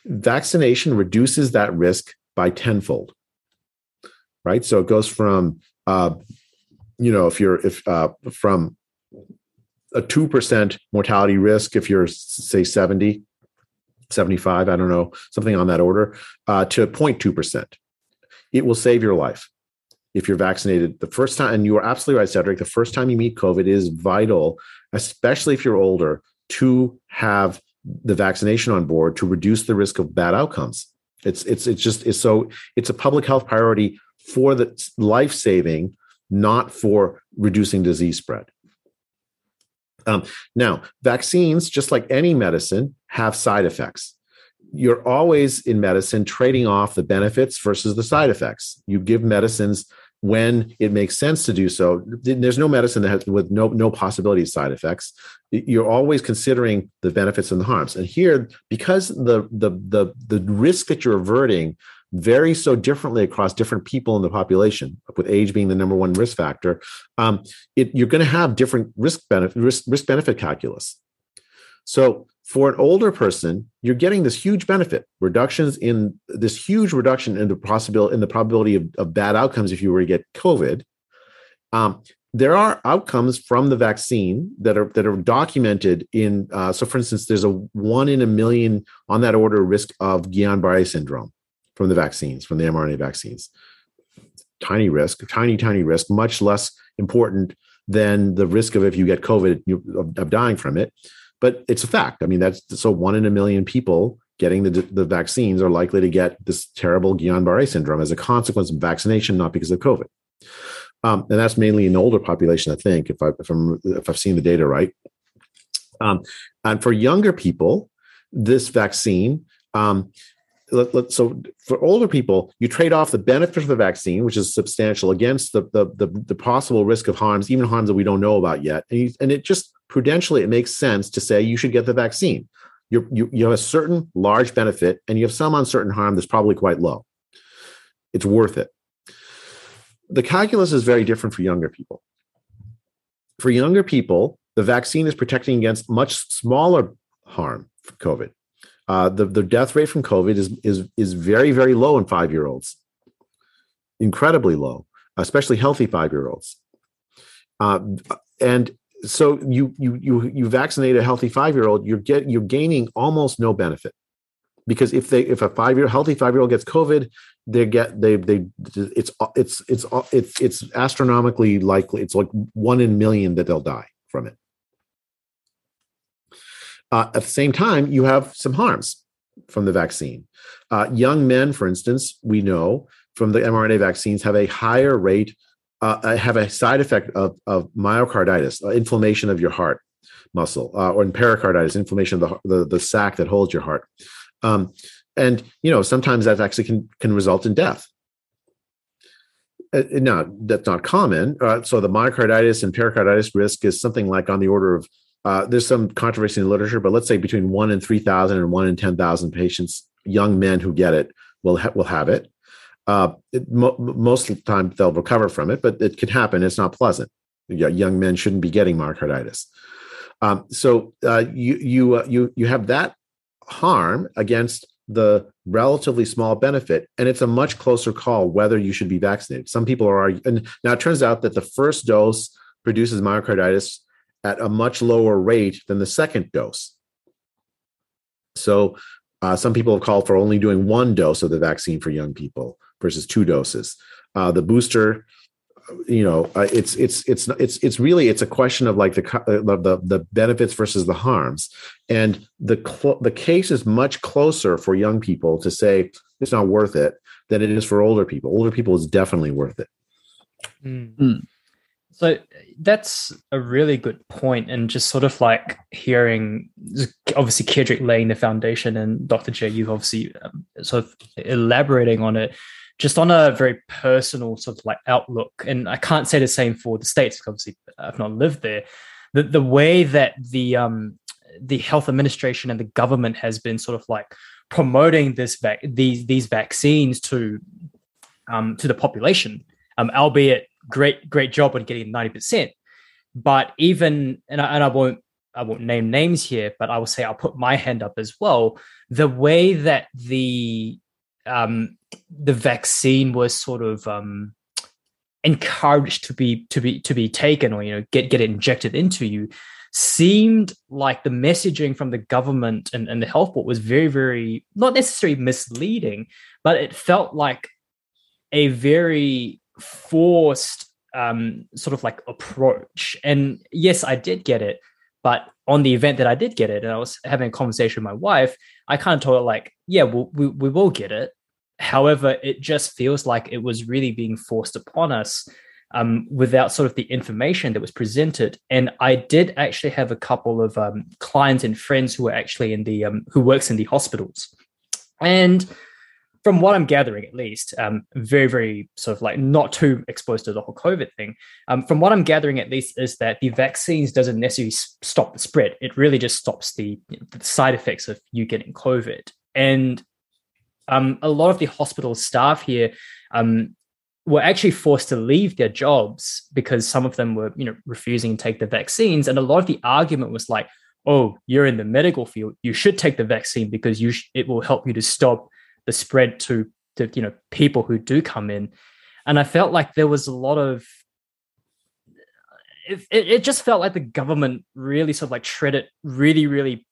Vaccination reduces that risk by tenfold. Right, so it goes from uh, you know if you're if uh, from a 2% mortality risk if you're say 70 75 i don't know something on that order uh, to 0.2% it will save your life if you're vaccinated the first time, and you are absolutely right, Cedric, the first time you meet COVID is vital, especially if you're older, to have the vaccination on board to reduce the risk of bad outcomes. It's it's it's just it's so it's a public health priority for the life saving, not for reducing disease spread. Um, now, vaccines, just like any medicine, have side effects you're always in medicine trading off the benefits versus the side effects. You give medicines when it makes sense to do so. There's no medicine that has with no no possibility of side effects. You're always considering the benefits and the harms. And here, because the the the the risk that you're averting varies so differently across different people in the population, with age being the number one risk factor, um, it, you're going to have different risk benefit risk, risk benefit calculus. So for an older person, you're getting this huge benefit, reductions in this huge reduction in the possibility in the probability of, of bad outcomes if you were to get COVID. Um, there are outcomes from the vaccine that are that are documented in. Uh, so, for instance, there's a one in a million on that order risk of Guillain-Barré syndrome, from the vaccines, from the mRNA vaccines. Tiny risk, tiny, tiny risk, much less important than the risk of if you get COVID of, of dying from it. But it's a fact. I mean, that's so one in a million people getting the, the vaccines are likely to get this terrible Guillain-Barré syndrome as a consequence of vaccination, not because of COVID. Um, and that's mainly an older population, I think, if I if I'm if I've seen the data right. Um, and for younger people, this vaccine um, let, let, so for older people, you trade off the benefit of the vaccine, which is substantial, against the, the the, the, possible risk of harms, even harms that we don't know about yet. And, you, and it just prudentially, it makes sense to say you should get the vaccine. You're, you you have a certain large benefit, and you have some uncertain harm that's probably quite low. It's worth it. The calculus is very different for younger people. For younger people, the vaccine is protecting against much smaller harm from COVID uh, the the death rate from COVID is is is very very low in five year olds, incredibly low, especially healthy five year olds. Uh, and so you you you you vaccinate a healthy five year old, you're get you're gaining almost no benefit because if they if a five year healthy five year old gets COVID, they get they they it's it's it's it's it's astronomically likely. It's like one in million that they'll die from it. Uh, at the same time, you have some harms from the vaccine. Uh, young men, for instance, we know from the mRNA vaccines have a higher rate, uh, uh have a side effect of, of myocarditis, uh, inflammation of your heart muscle, uh, or in pericarditis, inflammation of the, the, the sac that holds your heart. Um, and you know sometimes that actually can can result in death. Uh, now that's not common. Uh, so the myocarditis and pericarditis risk is something like on the order of uh, there's some controversy in the literature, but let's say between one in 3,000 and one in 10,000 patients, young men who get it will, ha- will have it. Uh, it mo- most of the time they'll recover from it, but it can happen. It's not pleasant. young men shouldn't be getting myocarditis. Um, so uh, you you uh, you you have that harm against the relatively small benefit, and it's a much closer call whether you should be vaccinated. Some people are, and now it turns out that the first dose produces myocarditis at a much lower rate than the second dose. So, uh, some people have called for only doing one dose of the vaccine for young people versus two doses. Uh, the booster, you know, uh, it's it's it's it's it's really it's a question of like the uh, the the benefits versus the harms, and the cl- the case is much closer for young people to say it's not worth it than it is for older people. Older people is definitely worth it. Mm. So that's a really good point, and just sort of like hearing, obviously, Kedrick laying the foundation, and Dr. J, you obviously um, sort of elaborating on it, just on a very personal sort of like outlook. And I can't say the same for the states, because obviously I've not lived there. The the way that the um the health administration and the government has been sort of like promoting this vac- these these vaccines to um to the population, um, albeit great great job on getting 90%. But even and I, and I won't I won't name names here, but I will say I'll put my hand up as well. The way that the um, the vaccine was sort of um, encouraged to be to be to be taken or you know get get it injected into you seemed like the messaging from the government and, and the health board was very very not necessarily misleading but it felt like a very forced um, sort of like approach. And yes, I did get it, but on the event that I did get it, and I was having a conversation with my wife, I kind of told her like, yeah, we'll, we we will get it. However, it just feels like it was really being forced upon us um, without sort of the information that was presented. And I did actually have a couple of um, clients and friends who were actually in the um, who works in the hospitals, and from what I'm gathering, at least, um, very, very sort of like not too exposed to the whole COVID thing. Um, from what I'm gathering, at least, is that the vaccines doesn't necessarily stop the spread. It really just stops the, the side effects of you getting COVID. And um, a lot of the hospital staff here um, were actually forced to leave their jobs because some of them were, you know, refusing to take the vaccines. And a lot of the argument was like, "Oh, you're in the medical field. You should take the vaccine because you sh- it will help you to stop." the spread to to you know people who do come in and i felt like there was a lot of it, it, just felt like the government really sort of like treated really really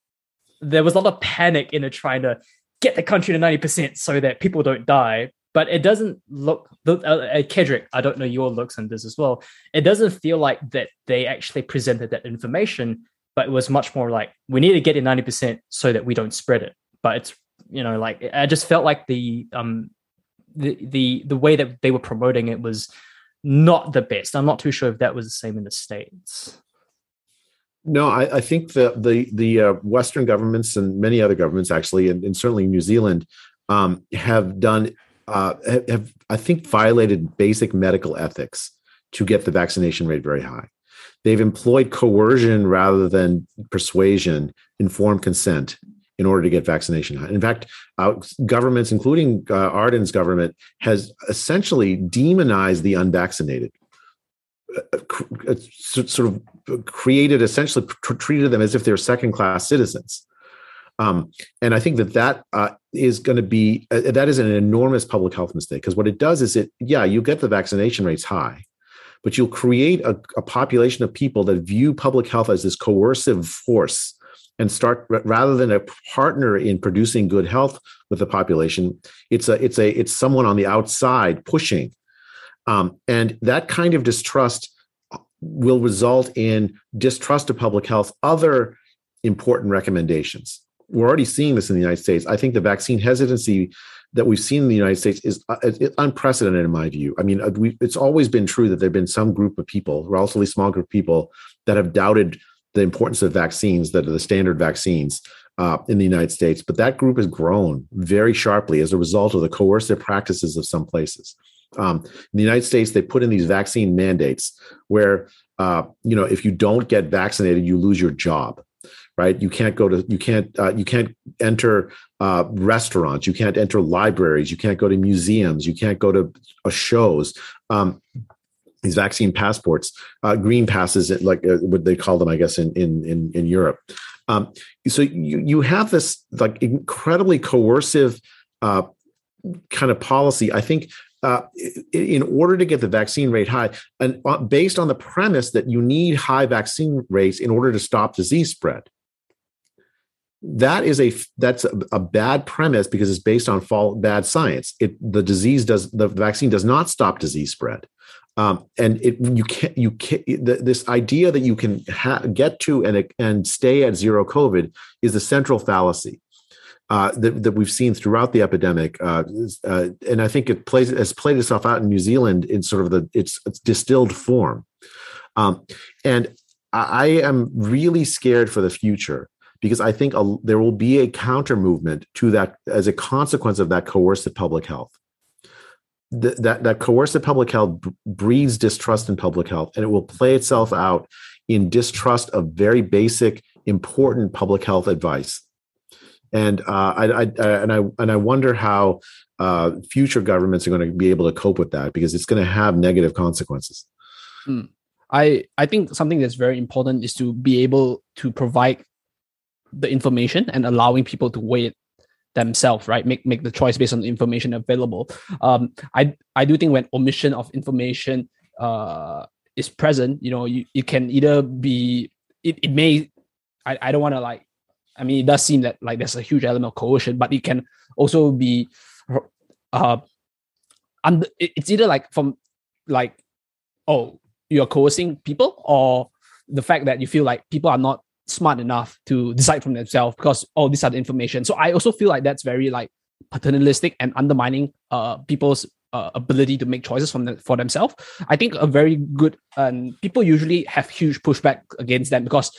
there was a lot of panic in trying to get the country to 90% so that people don't die. But it doesn't look, uh, uh, Kedrick, I don't know your looks on this as well. It doesn't feel like that they actually presented that information, but it was much more like, we need to get it 90% so that we don't spread it. But it's, you know, like, I just felt like the, um, the, the, the way that they were promoting it was not the best. I'm not too sure if that was the same in the States. No, I, I, think the the the uh, Western governments and many other governments actually, and, and certainly New Zealand, um, have done uh, have, I think violated basic medical ethics to get the vaccination rate very high. They've employed coercion rather than persuasion, informed consent in order to get vaccination high. In fact, uh, governments, including uh, Ardern's government, has essentially demonized the unvaccinated sort of created essentially treated them as if they're second class citizens. Um, and I think that that uh, is going to be uh, that is an enormous public health mistake because what it does is it yeah you get the vaccination rates high, but you'll create a, a population of people that view public health as this coercive force and start rather than a partner in producing good health with the population it's a it's a it's someone on the outside pushing um, and that kind of distrust will result in distrust of public health, other important recommendations. We're already seeing this in the United States. I think the vaccine hesitancy that we've seen in the United States is uh, unprecedented in my view. I mean, uh, we, it's always been true that there have been some group of people, relatively small group of people, that have doubted the importance of vaccines that are the standard vaccines uh, in the United States. But that group has grown very sharply as a result of the coercive practices of some places. Um, in the United States, they put in these vaccine mandates where, uh, you know, if you don't get vaccinated, you lose your job. Right? You can't go to, you can't, uh, you can't enter uh, restaurants. You can't enter libraries. You can't go to museums. You can't go to uh, shows. Um, these vaccine passports, uh, green passes, like uh, what they call them, I guess, in in in, in Europe. Um, so you you have this like incredibly coercive uh, kind of policy. I think uh, in order to get the vaccine rate high, and uh, based on the premise that you need high vaccine rates in order to stop disease spread. That is a that's a, a bad premise because it's based on fall, bad science. It the disease does the vaccine does not stop disease spread, um, and it you can't you can't this idea that you can ha- get to and and stay at zero COVID is the central fallacy uh, that, that we've seen throughout the epidemic, uh, uh, and I think it plays has played itself out in New Zealand in sort of the its, its distilled form. Um, and I am really scared for the future because I think a, there will be a counter movement to that as a consequence of that coercive public health. That that coercive public health breeds distrust in public health, and it will play itself out in distrust of very basic, important public health advice and uh, I, I, and I and I wonder how uh, future governments are going to be able to cope with that because it's going to have negative consequences. Hmm. I I think something that's very important is to be able to provide the information and allowing people to weigh it themselves, right? Make make the choice based on the information available. Um, I I do think when omission of information uh is present, you know, you, you can either be it, it may I, I don't want to like I mean, it does seem that like there's a huge element of coercion, but it can also be, uh, and it's either like from like, oh, you're coercing people, or the fact that you feel like people are not smart enough to decide from themselves because oh, these are the information. So I also feel like that's very like paternalistic and undermining uh people's uh, ability to make choices from the, for themselves. I think a very good and people usually have huge pushback against them because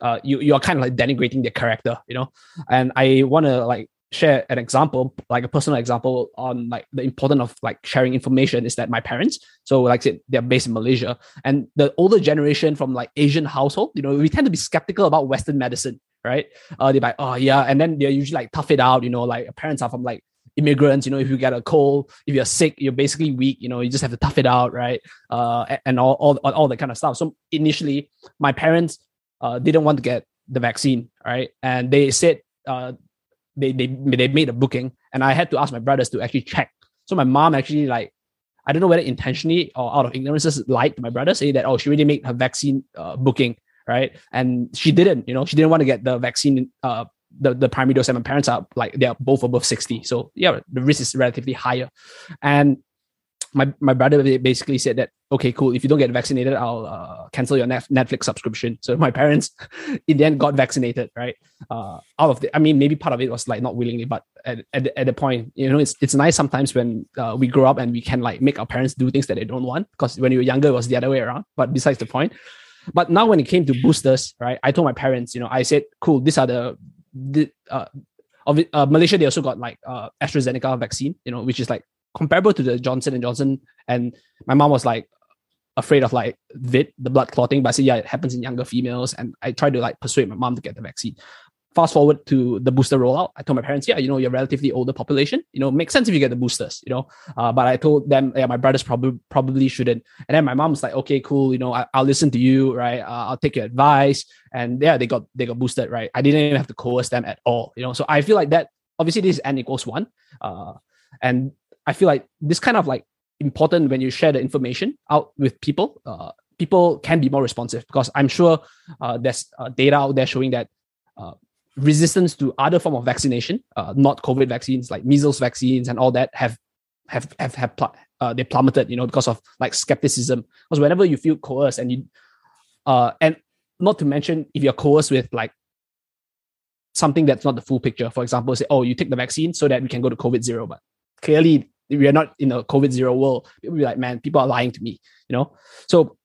uh, you you are kind of like denigrating their character, you know. And I want to like share an example, like a personal example on like the importance of like sharing information is that my parents, so like I said, they're based in Malaysia, and the older generation from like Asian household, you know, we tend to be skeptical about Western medicine, right? Uh, they're like, oh yeah, and then they're usually like tough it out, you know, like parents are from like immigrants, you know, if you get a cold, if you're sick, you're basically weak, you know, you just have to tough it out, right? Uh, and all, all, all that kind of stuff. So initially, my parents uh, didn't want to get the vaccine, right? And they said uh, they they they made a booking, and I had to ask my brothers to actually check. So my mom actually like I don't know whether intentionally or out of ignorance just lied to my brother, say that oh she already made her vaccine uh, booking, right? And she didn't, you know, she didn't want to get the vaccine uh, the, the primary dose and my parents are like they're both above 60 so yeah the risk is relatively higher and my, my brother basically said that okay cool if you don't get vaccinated i'll uh, cancel your netflix subscription. So my parents in the end got vaccinated right? Uh, out of the i mean maybe part of it was like not willingly but at, at, at the point you know it's, it's nice sometimes when uh, we grow up and we can like make our parents do things that they don't want because when you were younger it was the other way around but besides the point. But now when it came to boosters right i told my parents you know i said cool these are the, the uh, of uh, Malaysia, they also got like uh, AstraZeneca vaccine, you know, which is like comparable to the Johnson and Johnson. And my mom was like afraid of like VITT, the blood clotting, but I said, yeah, it happens in younger females. And I tried to like persuade my mom to get the vaccine. Fast forward to the booster rollout. I told my parents, yeah, you know, you're relatively older population. You know, makes sense if you get the boosters, you know. Uh, but I told them, yeah, my brothers probably probably shouldn't. And then my mom was like, okay, cool, you know, I, will listen to you, right? Uh, I'll take your advice. And yeah, they got they got boosted, right? I didn't even have to coerce them at all, you know. So I feel like that obviously this is n equals one. Uh, and I feel like this kind of like important when you share the information out with people. Uh, people can be more responsive because I'm sure uh, there's uh, data out there showing that uh, resistance to other form of vaccination, uh, not COVID vaccines like measles vaccines and all that, have have have, have pl- uh, they plummeted. You know because of like skepticism. Because whenever you feel coerced and you and not to mention if you're coerced with like something that's not the full picture. For example, say, oh, you take the vaccine so that we can go to COVID zero, but clearly we are not in a COVID zero world. People be like, man, people are lying to me, you know? So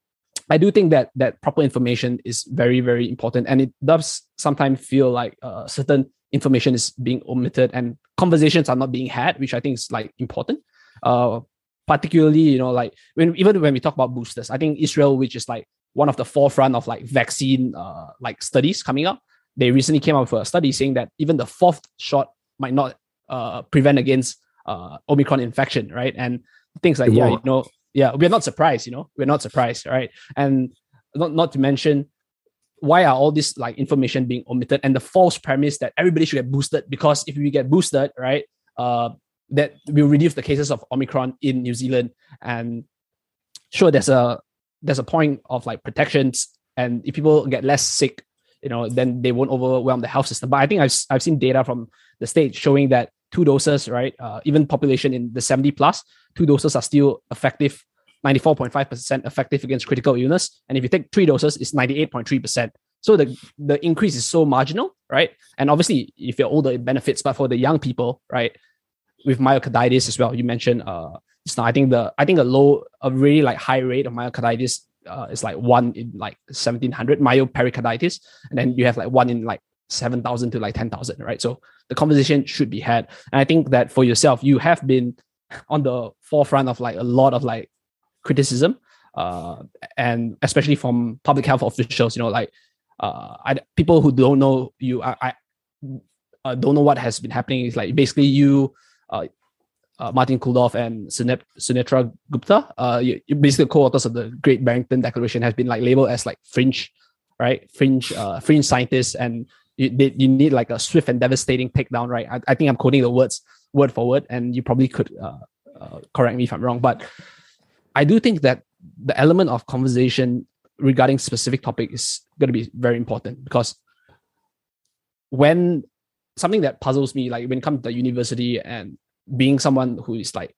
I do think that that proper information is very, very important. And it does sometimes feel like uh, certain information is being omitted and conversations are not being had, which I think is like important. Uh, particularly, you know, like when even when we talk about boosters, I think Israel, which is like one of the forefront of like vaccine uh, like studies coming up, they recently came out with a study saying that even the fourth shot might not uh, prevent against uh, Omicron infection, right? And things like, yeah, you know, yeah, we're not surprised, you know, we're not surprised, right? And not, not to mention, why are all this like information being omitted and the false premise that everybody should get boosted because if we get boosted, right, uh, that will reduce the cases of Omicron in New Zealand. And sure, there's a there's a point of like protections, and if people get less sick, you know, then they won't overwhelm the health system. But I think I've I've seen data from the state showing that two doses, right? Uh, even population in the 70 plus, two doses are still effective, 94.5% effective against critical illness. And if you take three doses, it's 98.3%. So the, the increase is so marginal, right? And obviously, if you're older, it benefits. But for the young people, right, with myocarditis as well, you mentioned uh, it's not. I think the I think a low, a really like high rate of myocarditis uh, is like one in like 1700 myopericarditis, and then you have like one in like 7,000 to like 10,000, right? So the conversation should be had. And I think that for yourself, you have been on the forefront of like a lot of like criticism, uh, and especially from public health officials, you know, like uh, I, people who don't know you, I, I uh, don't know what has been happening. Is like basically you, uh, uh, Martin Kulldorff and Sunetra Gupta, uh, you basically co-authors of the Great Barrington Declaration, has been like labeled as like fringe, right? Fringe, uh, fringe scientists, and you, you need like a swift and devastating takedown, right? I, I think I'm quoting the words word for word, and you probably could uh, uh, correct me if I'm wrong, but I do think that the element of conversation regarding specific topic is going to be very important because when something that puzzles me, like when it comes to university and being someone who is like,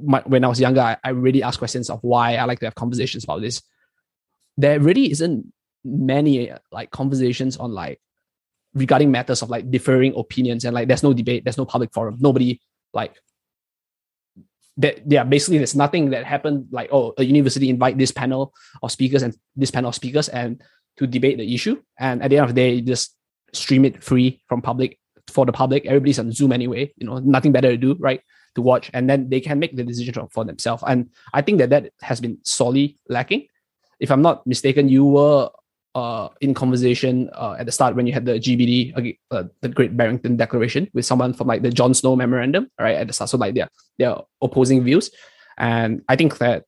my, when I was younger, I, I really ask questions of why I like to have conversations about this. There really isn't many like conversations on like regarding matters of like differing opinions and like there's no debate, there's no public forum, nobody like that yeah basically there's nothing that happened like oh a university invite this panel of speakers and this panel of speakers and to debate the issue. And at the end of the day just stream it free from public for the public. Everybody's on zoom anyway you know nothing better to do right to watch. And then they can make the decision for themselves. And i think that that has been sorely lacking. If i'm not mistaken you were uh, in conversation uh, at the start when you had the GBD, uh, the Great Barrington Declaration, with someone from like the John Snow Memorandum, right at the start. So like they're they're opposing views, and I think that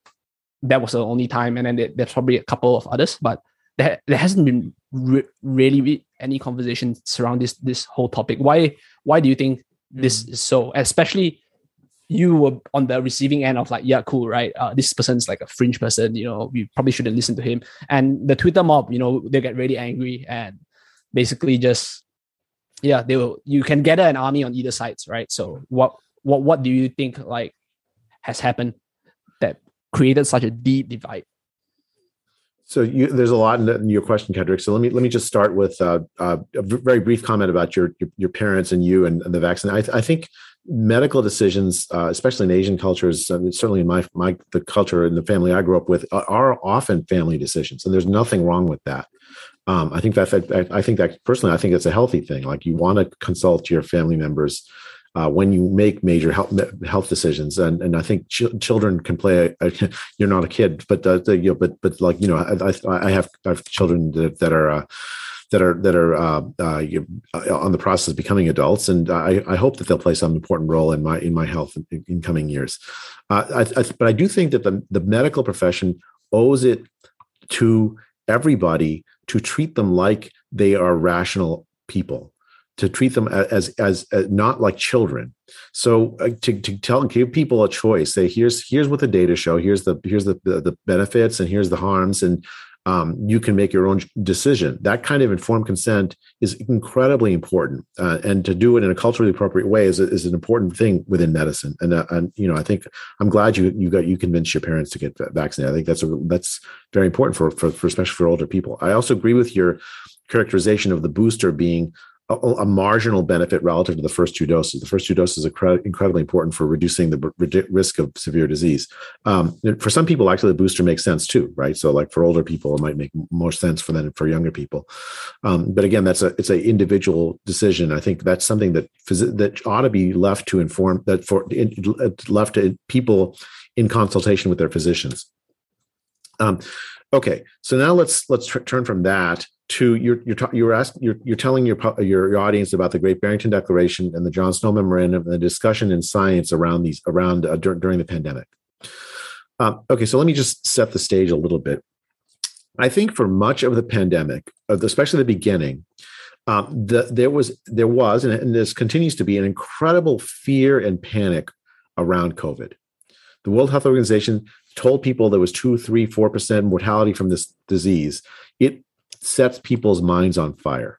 that was the only time. And then there, there's probably a couple of others, but there, there hasn't been re- really any conversation around this this whole topic. Why why do you think this mm. is so? Especially you were on the receiving end of like, yeah, cool, right? Uh, this person's like a fringe person, you know, we probably shouldn't listen to him. And the Twitter mob, you know, they get really angry and basically just yeah, they will. You can gather an army on either sides, right? So what what what do you think like has happened that created such a deep divide? So you, there's a lot in, your question, Kendrick. So let me let me just start with uh, uh, a very brief comment about your your, your parents and you and, and the vaccine. I, I, think medical decisions, uh, especially in Asian cultures, and certainly in my my the culture and the family I grew up with, are often family decisions, and there's nothing wrong with that. Um, I think that, that I think that personally, I think it's a healthy thing. Like you want to consult your family members uh, when you make major health health decisions. And and I think ch- children can play. A, a, you're not a kid, but uh, the, you know, but but like you know, I, I have I have children that, that are. Uh, that are that are uh, uh, uh, on the process of becoming adults, and I, I, hope that they'll play some important role in my in my health in, in coming years. Uh, I, I, but I do think that the the medical profession owes it to everybody to treat them like they are rational people to treat them as as, as not like children so uh, to, to tell give people a choice say here's here's what the data show here's the here's the the, the benefits and here's the harms and um, you can make your own decision. That kind of informed consent is incredibly important uh, and to do it in a culturally appropriate way is, is an important thing within medicine. And, uh, and you know i think i'm glad you you got you convinced your parents to get vaccinated. I think that's a that's very important for, for, for especially for older people. I also agree with your characterization of the booster being a, a, marginal benefit relative to the first two doses. The first two doses are cre- incredibly important for reducing the r- risk of severe disease. Um, for some people, actually, the booster makes sense too, right? So, like for older people, it might make more sense for than for younger people. Um, but again, that's a it's an individual decision. I think that's something that phys- that ought to be left to inform that for left to people in consultation with their physicians. Um, okay, so now let's let's tr- turn from that to you're you're you're asking you're, you're telling your, your, audience about the Great Barrington Declaration and the John Snow Memorandum and the discussion in science around these around uh, dur- during the pandemic. Um, okay, so let me just set the stage a little bit. I think for much of the pandemic, especially the beginning, um, the, there was there was and, and this continues to be an incredible fear and panic around COVID. The World Health Organization told people there was two, three, four percent mortality from this disease. It sets people's minds on fire.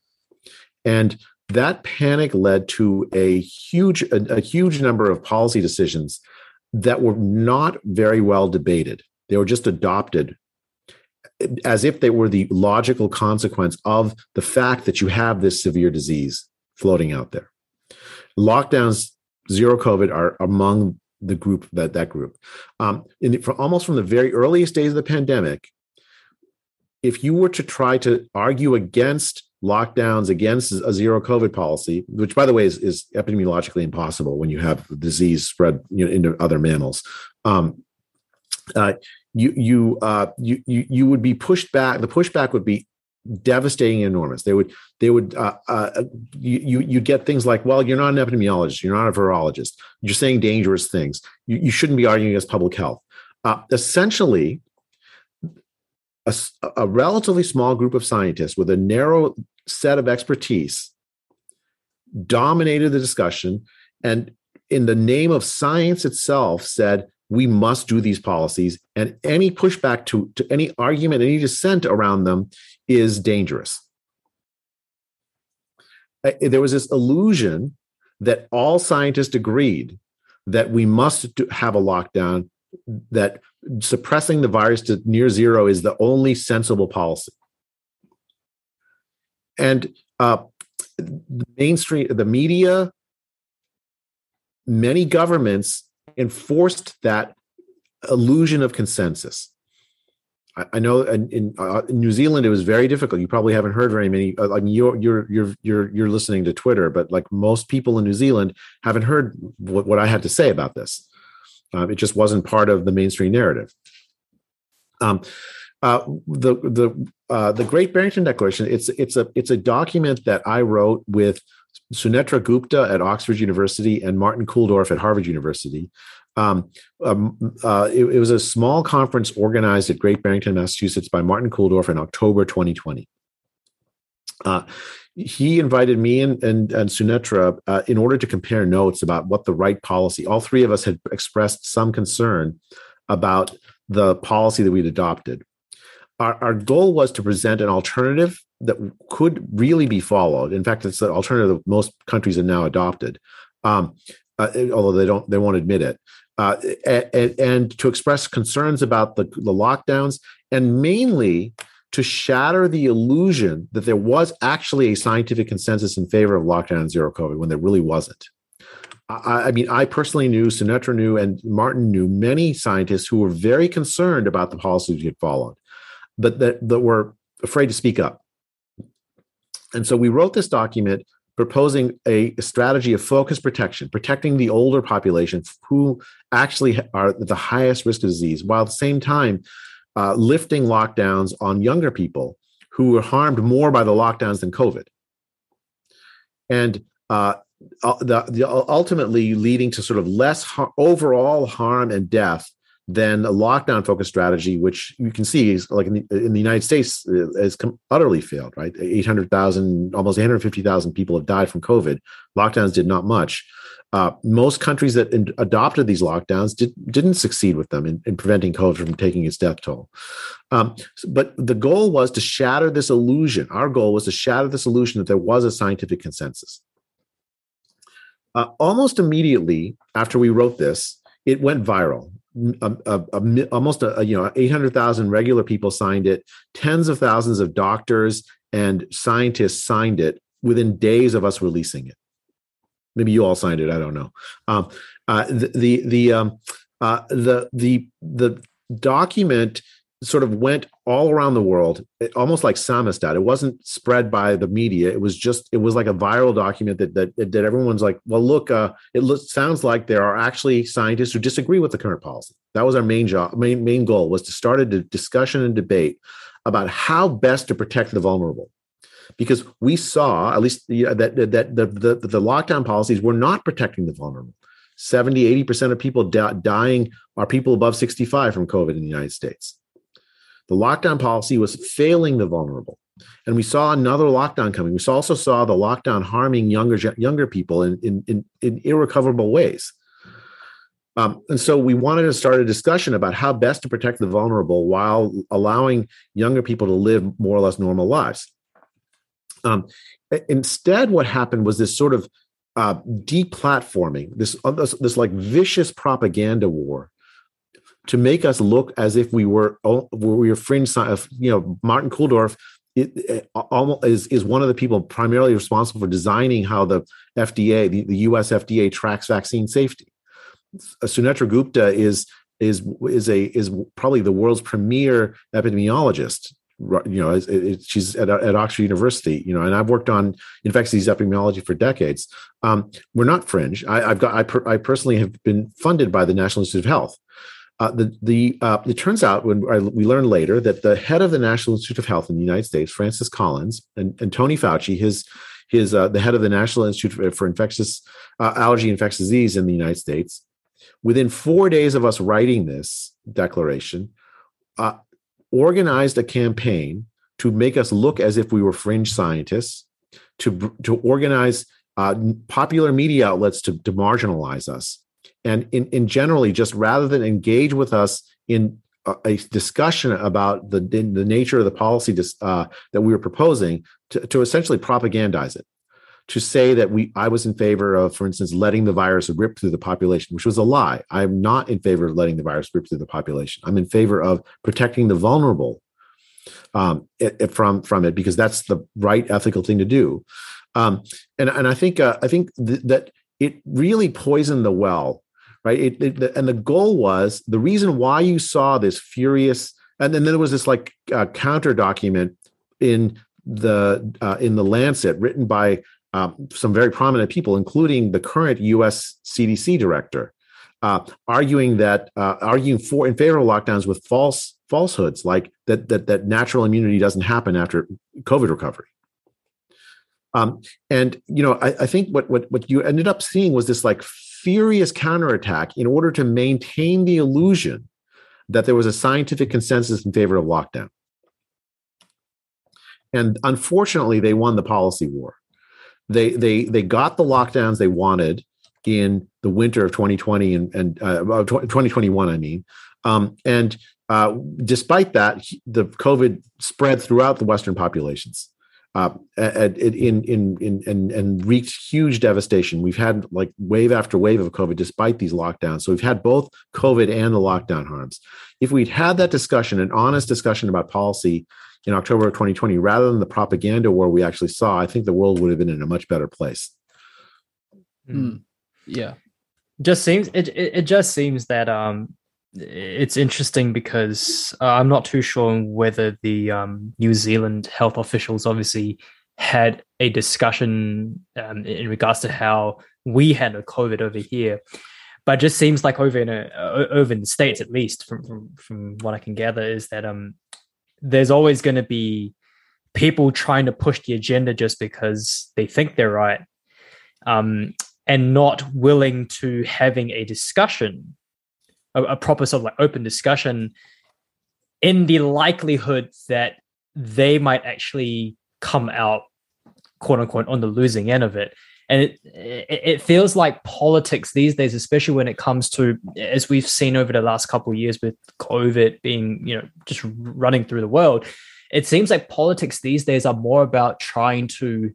And that panic led to a huge a, a, huge number of policy decisions that were not very well debated. They were just adopted as if they were the logical consequence of the fact that you have this severe disease floating out there. Lockdowns zero covid are among the group that that group. Um, the, almost from the very earliest days of the pandemic if you were to try to argue against lockdowns, against a zero COVID policy, which by the way is, is epidemiologically impossible when you have disease spread you know, into other mammals, um, uh, you you, uh, you you you would be pushed back. The pushback would be devastating and enormous. They would they would uh, uh, you you would get things like, well, you're not an epidemiologist, you're not a virologist, you're saying dangerous things. You, you shouldn't be arguing against public health. Uh, essentially, a, a relatively small group of scientists with a narrow set of expertise dominated the discussion and in the name of science itself said we must do these policies and any pushback to, to any argument any dissent around them is dangerous. There was this illusion that all scientists agreed that we must have a lockdown that suppressing the virus to near zero is the only sensible policy. And uh, the mainstream, the media, many governments enforced that illusion of consensus. I, I know in, uh, in, New Zealand it was very difficult. You probably haven't heard very many. Uh, like you're you're you're you're you're listening to Twitter, but like most people in New Zealand haven't heard what, what I had to say about this. Uh, it just wasn't part of the mainstream narrative. Um, uh, the the uh, the Great Barrington Declaration. It's it's a it's a document that I wrote with Sunetra Gupta at Oxford University and Martin Kulldorff at Harvard University. Um, um, uh, it, it, was a small conference organized at Great Barrington, Massachusetts, by Martin Kulldorff in October 2020. He invited me and and, and Sunetra uh, in order to compare notes about what the right policy. All three of us had expressed some concern about the policy that we'd adopted. Our, our goal was to present an alternative that could really be followed. In fact, it's the alternative that most countries have now adopted, um, uh, although they don't they won't admit it. Uh, and, and, to express concerns about the, the lockdowns, and mainly to shatter the illusion that there was actually a scientific consensus in favor of lockdown and zero COVID when there really wasn't. I, I mean, I personally knew, Sunetra knew, and Martin knew many scientists who were very concerned about the policies we had followed, but that, that were afraid to speak up. And so we wrote this document proposing a strategy of focused protection, protecting the older population who actually are the highest risk of disease, while at the same time uh, lifting lockdowns on younger people who were harmed more by the lockdowns than COVID. And uh, the, the, ultimately leading to sort of less har- overall harm and death than a lockdown focused strategy, which you can see is like in the, in the United States uh, has utterly failed, right? 800,000, almost 850,000 people have died from COVID. Lockdowns did not much. Uh, most countries that in, adopted these lockdowns did, didn't succeed with them in, in preventing COVID from taking its death toll. Um, but the goal was to shatter this illusion. Our goal was to shatter this illusion that there was a scientific consensus. Uh, almost immediately after we wrote this, it went viral a, a, a, almost a, you know 800,000 regular people signed it tens of thousands of doctors and scientists signed it within days of us releasing it maybe you all signed it i don't know um, uh, the the the, um, uh, the the the document sort of went all around the world, almost like Samizdat. It wasn't spread by the media. It was just it was like a viral document that that, that everyone's like, well, look, uh, it sounds like there are actually scientists who disagree with the current policy. That was our main job. Main main goal was to start a discussion and debate about how best to protect the vulnerable. Because we saw, at least that, that, that the, the, the lockdown policies were not protecting the vulnerable. 70, 80% of people dying are people above 65 from COVID in the United States the lockdown policy was failing the vulnerable. And we saw another lockdown coming. We also saw the lockdown harming younger younger people in, in, in, in irrecoverable ways. Um, and so we wanted to start a discussion about how best to protect the vulnerable while allowing younger people to live more or less normal lives. Um, instead, what happened was this sort of uh, deplatforming, this, uh, this this like vicious propaganda war to make us look as if we were we were fringe. You know, Martin Kulldorff is is one of the people primarily responsible for designing how the FDA, the, the U.S. FDA, tracks vaccine safety. Sunetra Gupta is is is a is probably the world's premier epidemiologist. You know, it, it, she's at, at Oxford University. You know, and I've worked on infectious disease epidemiology for decades. Um, we're not fringe. I, have got I, per, I personally have been funded by the National Institute of Health uh, the the uh, it turns out when I, we learn later that the head of the National Institute of Health in the United States, Francis Collins, and, and Tony Fauci, his his uh, the head of the National Institute for Infectious uh, Allergy and Infectious Disease in the United States, within four days of us writing this declaration, uh, organized a campaign to make us look as if we were fringe scientists, to to organize uh, popular media outlets to, to marginalize us. And in, in generally just rather than engage with us in a, a discussion about the the nature of the policy uh, that we were proposing to, to essentially propagandize it to say that we I was in favor of, for instance, letting the virus rip through the population, which was a lie. I'm not in favor of letting the virus rip through the population. I'm in favor of protecting the vulnerable um, it, it, from from it because that's the right ethical thing to do. Um, and and I think uh, I think th- that it really poisoned the well right? It, it, and the goal was the reason why you saw this furious, and then there was this like uh, counter document in the uh, in the Lancet written by um, some very prominent people, including the current U.S. CDC director, uh, arguing that uh, arguing for in favor of lockdowns with false falsehoods like that that that natural immunity doesn't happen after COVID recovery. Um, and you know, I, I think what what what you ended up seeing was this like furious counterattack in order to maintain the illusion that there was a scientific consensus in favor of lockdown. And unfortunately, they won the policy war. They they they got the lockdowns they wanted in the winter of 2020 and, and uh, 2021, I mean. Um, and uh, despite that, the COVID spread throughout the Western populations. uh, in, in, in, and, and wreaked huge devastation. We've had like wave after wave of COVID despite these lockdowns. So we've had both COVID and the lockdown harms. If we'd had that discussion, an honest discussion about policy in October of 2020, rather than the propaganda war we actually saw, I think the world would have been in a much better place. Mm. Yeah. Just seems it, it, it just seems that um it's interesting because uh, I'm not too sure whether the um, New Zealand health officials obviously had a discussion um, in regards to how we handle COVID over here. But it just seems like over in a, uh, over in the states, at least from, from from what I can gather, is that um there's always going to be people trying to push the agenda just because they think they're right, um, and not willing to having a discussion a, a proper sort of like open discussion in the likelihood that they might actually come out quote unquote on the losing end of it and it, it, feels like politics these days especially when it comes to as we've seen over the last couple of years with covid being you know just running through the world it seems like politics these days are more about trying to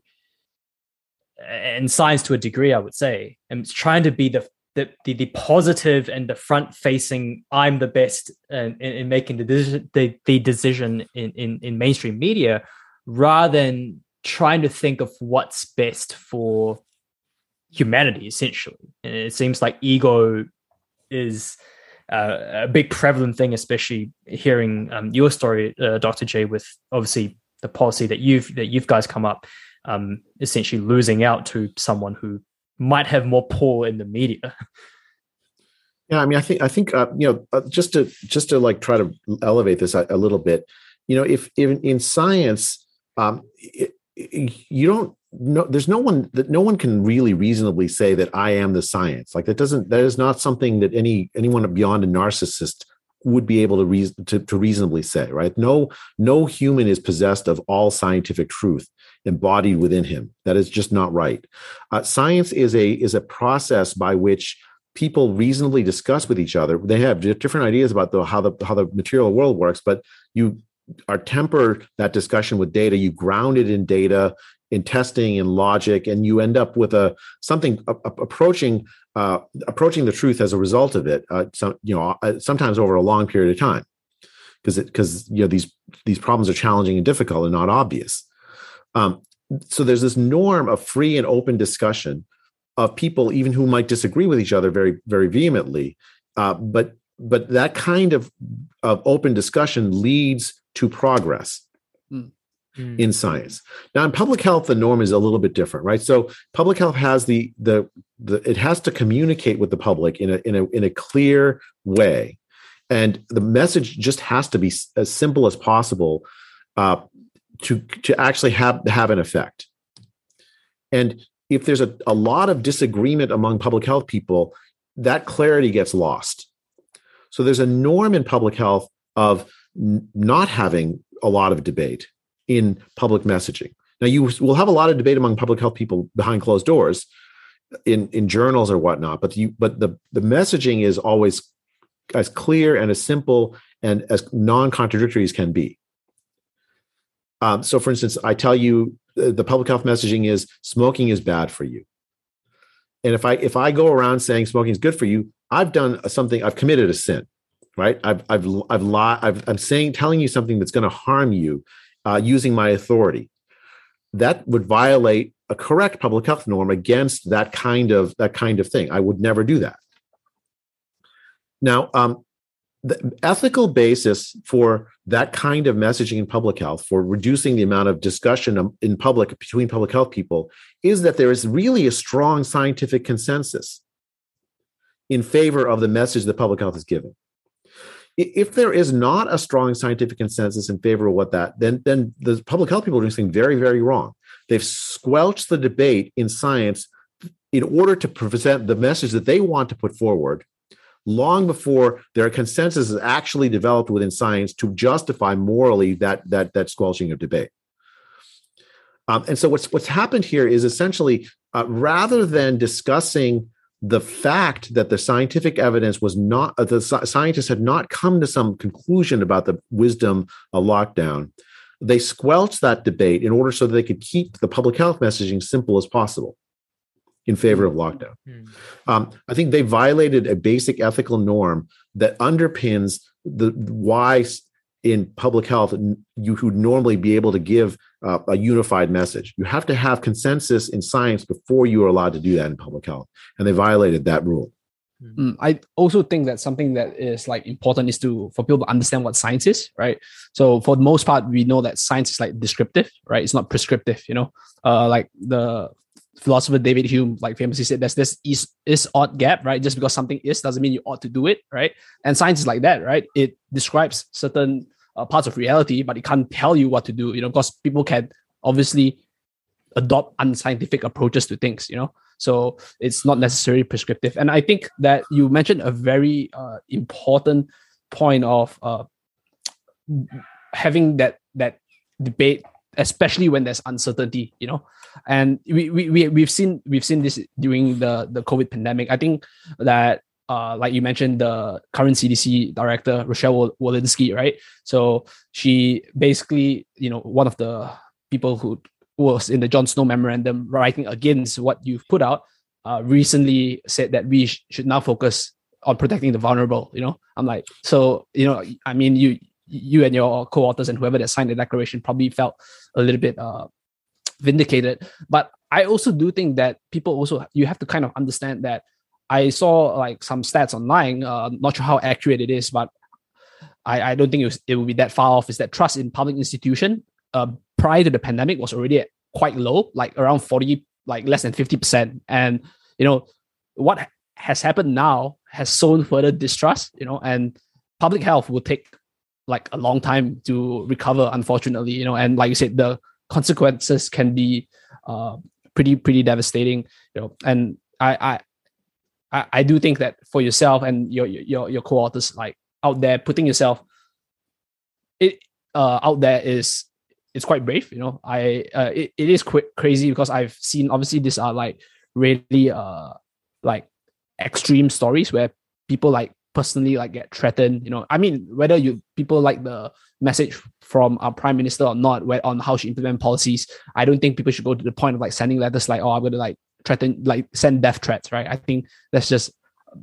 and science to a degree i would say and it's trying to be the the, the, the positive and the front facing i'm the best in, in making the, decision, the, the decision in, in, in mainstream media rather than trying to think of what's best for humanity essentially and it seems like ego is uh, a big prevalent thing especially hearing um, your story uh, dr j with obviously the policy that you've that you've guys come up um, essentially losing out to someone who might have more pull in the media. Yeah, I mean, I think I think uh, you know uh, just to just to like try to elevate this a, a little bit. You know, if, if in science, um, it, you don't no there's no one that no one can really reasonably say that i am the science like that doesn't that is not something that any anyone beyond a narcissist would be able to reason to, to reasonably say right no no human is possessed of all scientific truth embodied within him. That is just not right. Uh, science is a is a process by which people reasonably discuss with each other. They have different ideas about the, how the how the material world works, but you are temper that discussion with data. You ground it in data, in testing, and logic, and you end up with a something a, a, approaching uh, approaching the truth as a result of it. Uh, so, you know, uh, sometimes over a long period of time, because because you know these these problems are challenging and difficult and not obvious. Um, so there's this norm of free and open discussion of people, even who might disagree with each other very, very vehemently. Uh, but but that kind of of open discussion leads to progress mm. in science. Now, in public health, the norm is a little bit different, right? So, public health has the the, the it has to communicate with the public in a in a in a clear way, and the message just has to be as simple as possible. Uh, to to actually have have an effect and if there's a, a lot of disagreement among public health people that clarity gets lost so there's a norm in public health of n- not having a lot of debate in public messaging now you will have a lot of debate among public health people behind closed doors in in journals or whatnot but you but the the messaging is always as clear and as simple and as non-contradictory as can be um, so, for instance, I tell you uh, the public health messaging is smoking is bad for you. And if I if I go around saying smoking is good for you, I've done something. I've committed a sin, right? I've I've I've lied. I've, I'm saying telling you something that's going to harm you uh, using my authority. That would violate a correct public health norm against that kind of that kind of thing. I would never do that. Now, um, the ethical basis for that kind of messaging in public health, for reducing the amount of discussion in public between public health people, is that there is really a strong scientific consensus in favor of the message that public health is giving. If there is not a strong scientific consensus in favor of what that, then then the public health people are doing something very, very wrong. They've squelched the debate in science in order to present the message that they want to put forward long before their consensus is actually developed within science to justify morally that that that squelching of debate. Um, and so what's what's happened here is essentially uh, rather than discussing the fact that the scientific evidence was not uh, the scientists had not come to some conclusion about the wisdom of lockdown they squelched that debate in order so that they could keep the public health messaging simple as possible in favor of lockdown. Mm. Um, I think they violated a basic ethical norm that underpins the why in public health you would normally be able to give uh, a unified message. You have to have consensus in science before you are allowed to do that in public health, and they violated that rule. Mm, I also think that something that is like important is to for people to understand what science is, right? So for the most part, we know that science is like descriptive, right? It's not prescriptive, you know. Uh, like the philosopher David Hume like famously said, there's this is is ought gap, right? Just because something is doesn't mean you ought to do it, right? And science is like that, right? It describes certain uh, parts of reality, but it can't tell you what to do, you know, because people can obviously adopt unscientific approaches to things, you know. So it's not necessarily prescriptive. And I think that you mentioned a very uh, important point of uh, having that that debate, especially when there's uncertainty. You know, and we we, we we've seen we've seen this during the the COVID pandemic. I think that uh, like you mentioned, the current CDC director, Rochelle Walensky, right? So she basically, you know, one of the people who was in the John Snow memorandum writing against what you've put out, uh, recently said that we sh- should now focus on protecting the vulnerable. You know, I'm like, so you know, I mean, you you and your co-authors and whoever that signed the declaration probably felt a little bit uh, vindicated. But I also do think that people also you have to kind of understand that I saw like some stats online. Uh, not sure how accurate it is, but I, I don't think it, was, it will be that far off. Is that trust in public institution uh, prior to the pandemic was already quite low, like around 40, like less than 50%. And, you know, what has happened now has sown further distrust, you know, and public health will take like a long time to recover, unfortunately, you know, and like you said, the consequences can be uh, pretty, pretty devastating, you know, and I, I, I do think that for yourself and your, your, your co-authors, like out there, putting yourself it uh, out there is it's quite brave. You know, I uh, it, it is quick, crazy because I've seen obviously these are like really uh like extreme stories where people like personally like get threatened. You know, I mean whether you people like the message from our prime minister or not, where on how she implement policies, I don't think people should go to the point of like sending letters like, oh, I'm gonna like threaten like send death threats, right? I think that's just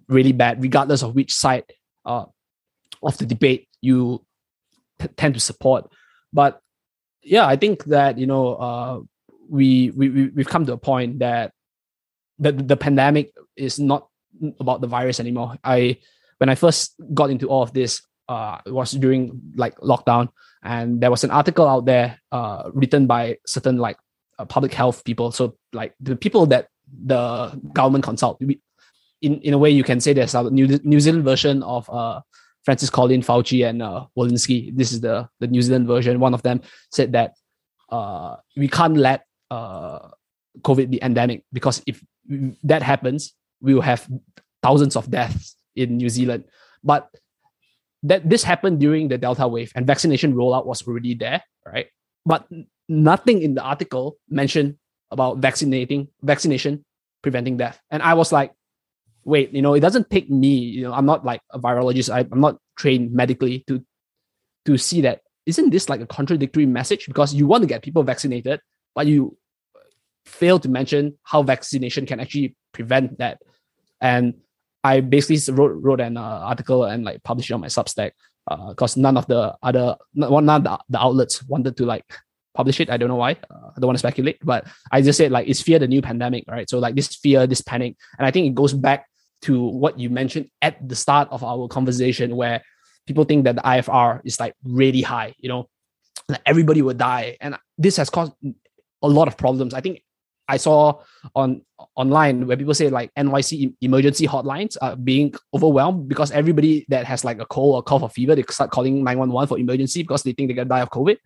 really bad, regardless of which side uh of the debate you t- tend to support. But yeah, I think that you know uh, we we we've come to a point that the the pandemic is not about the virus anymore. I when I first got into all of this, uh, it was during like lockdown, and there was an article out there uh, written by certain like uh, public health people. So like the people that the government consult. In in a way, you can say there's a New New Zealand version of uh Francis Collin, Fauci, and uh, Walensky. This is the the New Zealand version. One of them said that uh, we can't let uh, COVID be endemic because if that happens, we will have thousands of deaths in New Zealand. But that this happened during the Delta wave and vaccination rollout was already there, right? But nothing in the article mentioned about vaccinating vaccination preventing death. And I was like, wait, you know, it doesn't take me, you know, I'm not like a virologist, I, I'm not trained medically to to see that isn't this like a contradictory message because you want to get people vaccinated, but you fail to mention how vaccination can actually prevent that. And I basically wrote wrote an uh, article and like published it on my Substack because uh, none of the other none of the outlets wanted to like publish it. I don't know why. Uh, I don't want to speculate, but I just said like it's fear the new pandemic, right? So like this fear, this panic, and I think it goes back to what you mentioned at the start of our conversation where people think that the IFR is like really high, you know, like everybody would die. And this has caused a lot of problems. I think I saw on online where people say like NYC emergency hotlines are being overwhelmed because everybody that has like a cold or cough or fever, they start calling 911 for emergency because they think they're gonna die of COVID.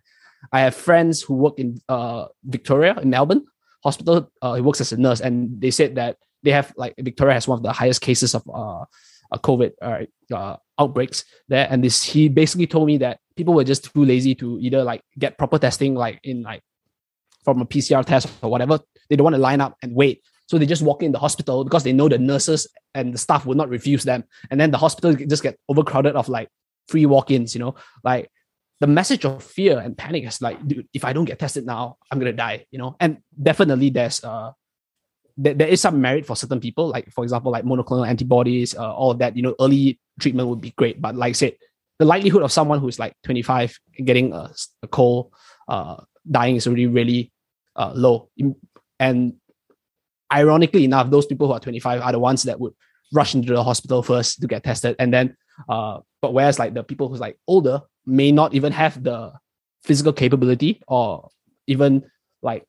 I have friends who work in uh, Victoria in Melbourne hospital. Uh, he works as a nurse, and they said that they have like Victoria has one of the highest cases of uh, COVID uh, uh, outbreaks there, and this he basically told me that people were just too lazy to either like get proper testing, like in like from a PCR test or whatever. They don't want to line up and wait, so they just walk in the hospital because they know the nurses and the staff will not refuse them, and then the hospital just get overcrowded of like free walk-ins. You know, like the message of fear and panic is like, dude, if I don't get tested now, I'm gonna die, you know. And definitely, there's uh, there, there is some merit for certain people, like for example, like monoclonal antibodies, uh, all that. You know, early treatment would be great, but like I said, the likelihood of someone who's like 25 getting a, a cold, uh, dying is already really uh, low. And ironically enough, those people who are 25 are the ones that would rush into the hospital first to get tested, and then uh, but whereas like the people who's like older may not even have the physical capability or even like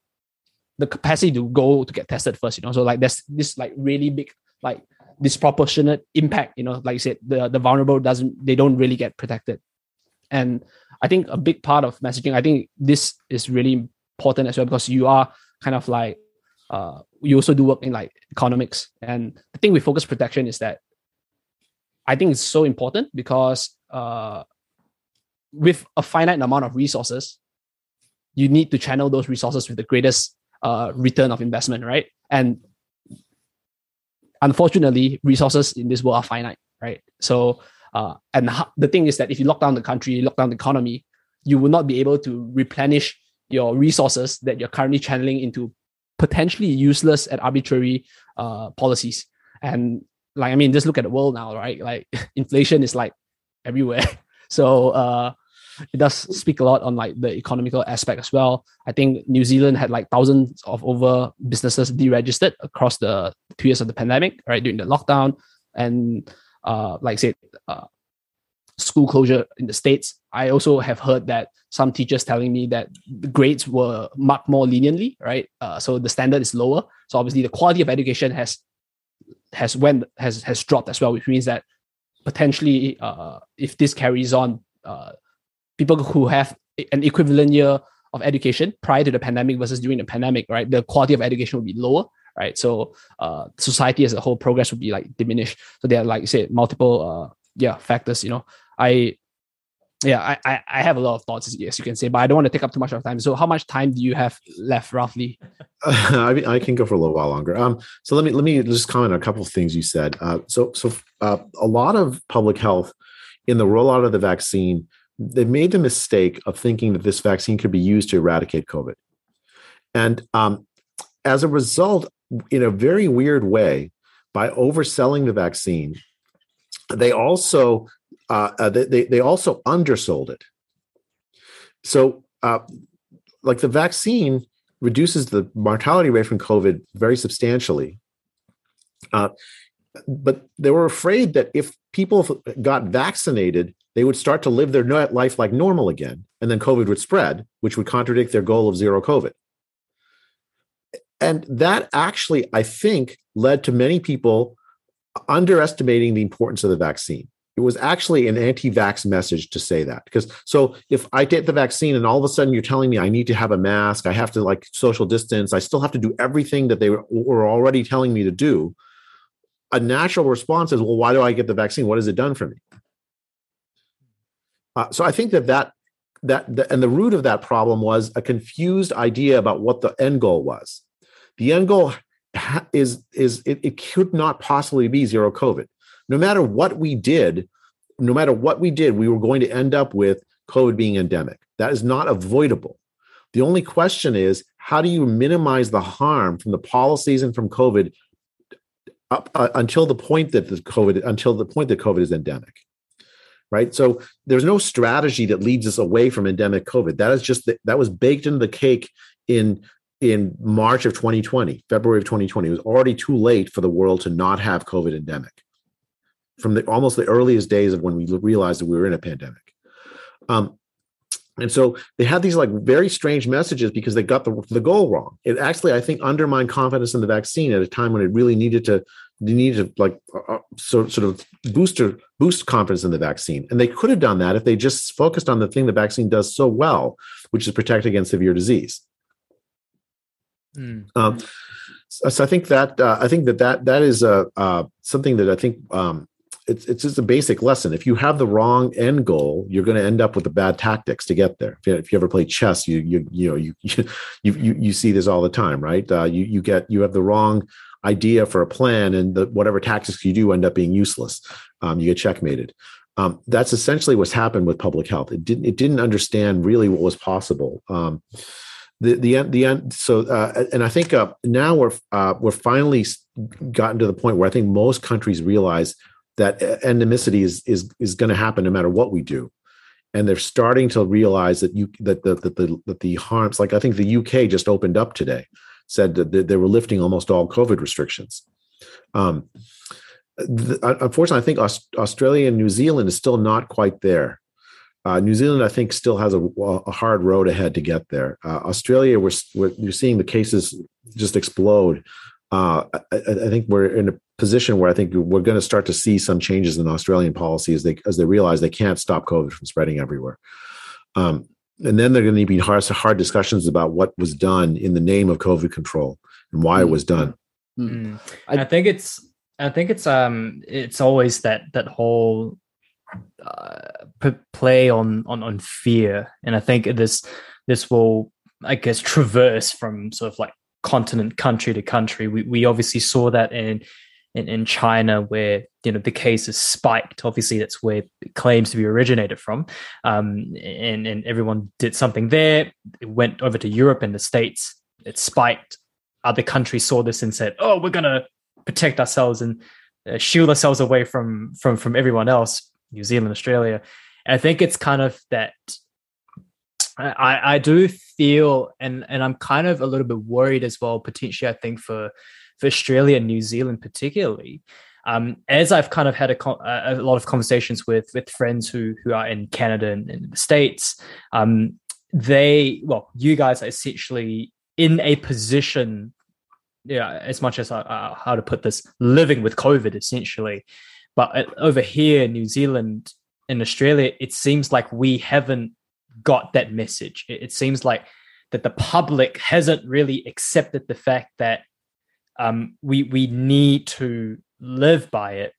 the capacity to go to get tested first, you know. So like there's this like really big like disproportionate impact, you know, like you said, the the vulnerable doesn't they don't really get protected. And I think a big part of messaging, I think this is really important as well because you are kind of like uh you also do work in like economics. And the thing with focus protection is that I think it's so important because uh, with a finite amount of resources, you need to channel those resources with the greatest uh, return of investment, right? And unfortunately, resources in this world are finite, right? So, uh, and the thing is that if you lock down the country, lock down the economy, you will not be able to replenish your resources that you're currently channeling into potentially useless and arbitrary uh, policies. And like I mean, just look at the world now, right? Like inflation is like everywhere. So uh, it does speak a lot on like the economical aspect as well. I think New Zealand had like thousands of over businesses deregistered across the two years of the pandemic, right? During the lockdown. And uh, like I said, uh, school closure in the States. I also have heard that some teachers telling me that the grades were marked more leniently, right? Uh, so the standard is lower. So obviously the quality of education has has went has has dropped as well, which means that potentially, uh, if this carries on, uh, people who have an equivalent year of education prior to the pandemic versus during the pandemic, right, the quality of education will be lower, right? So, uh, society as a whole progress would be like diminished. So there are like you said multiple, uh, yeah, factors. You know, I yeah, I, I have a lot of thoughts, yes, you can say, but I don't want to take up too much of time. So, how much time do you have left, roughly? I mean, I can go for a little while longer. Um, so let me let me just comment on a couple of things you said. Uh, so so uh, a lot of public health in the rollout of the vaccine, they made the mistake of thinking that this vaccine could be used to eradicate COVID, and um, as a result, in a very weird way, by overselling the vaccine, they also uh, uh, they, they also undersold it. So, uh, like the vaccine reduces the mortality rate from COVID very substantially. Uh, but they were afraid that if people got vaccinated, they would start to live their life like normal again, and then COVID would spread, which would contradict their goal of zero COVID. And that actually, I think, led to many people underestimating the importance of the vaccine it was actually an anti-vax message to say that because so if i get the vaccine and all of a sudden you're telling me i need to have a mask i have to like social distance i still have to do everything that they were already telling me to do a natural response is well why do i get the vaccine? What has it done for me? Uh, so i think that that that the, and the root of that problem was a confused idea about what the end goal was. The end goal is is it, it could not possibly be zero covid no matter what we did, no matter what we did, we were going to end up with COVID being endemic. That is not avoidable. The only question is how do you minimize the harm from the policies and from COVID up uh, until the point that the COVID until the point that COVID is endemic. Right. So there's no strategy that leads us away from endemic COVID. That is just the, that was baked into the cake in in March of 2020, February of 2020. It was already too late for the world to not have COVID endemic from the almost the earliest days of when we realized that we were in a pandemic. Um, and so they had these like very strange messages because they got the, the goal wrong. It actually, I think, undermined confidence in the vaccine at a time when it really needed to needed to like uh, uh sort, sort of booster boost confidence in the vaccine. And they could have done that if they just focused on the thing the vaccine does so well, which is protect against severe disease. Mm. Um, so, so, I think that uh, I think that that that is uh, something that I think um, it's it's just a basic lesson. If you have the wrong end goal, you're going to end up with the bad tactics to get there. If you, if you ever play chess, you you you know you you you, you see this all the time, right? Uh, you you get you have the wrong idea for a plan, and the, whatever tactics you do end up being useless. Um, you get checkmated. Um, that's essentially what's happened with public health. It didn't it didn't understand really what was possible. Um, the the the end. So uh, and I think uh, now we're uh, we're finally gotten to the point where I think most countries realize that endemicity is is is going to happen no matter what we do. And they're starting to realize that you that the that the that the harms like i think the uk just opened up today said that they were lifting almost all covid restrictions. Um, the, unfortunately i think Aust- australia and new zealand is still not quite there. Uh, new zealand i think still has a, a, hard road ahead to get there. Uh, australia we're, we're you're seeing the cases just explode uh, I, I, think we're in a position where I think we're going to start to see some changes in Australian policy as they as they realize they can't stop COVID from spreading everywhere. Um, and then there are going to be hard, hard discussions about what was done in the name of COVID control and why mm. it was done. Mm. I, I think it's I think it's um it's always that that whole uh, play on on on fear, and I think this this will I guess traverse from sort of like continent, country to country. We we obviously saw that in in, in China where you know the cases spiked. Obviously, that's where it claims to be originated from, um, and and everyone did something there. It went over to Europe and the States. It spiked. Other countries saw this and said, "Oh, we're gonna protect ourselves and uh, shield ourselves away from from from everyone else." New Zealand, Australia. And I think it's kind of that I, I do feel and and I'm kind of a little bit worried as well, potentially, I think, for for Australia and New Zealand particularly. Um, as I've kind of had a, a, lot of conversations with with friends who who are in Canada and in the States, um, they well, you guys are essentially in a position, yeah, as much as how to put this, living with COVID essentially. But uh, over here, in New Zealand and Australia, it seems like we haven't got that message. It, it seems like that the public hasn't really accepted the fact that um, we we need to live by it.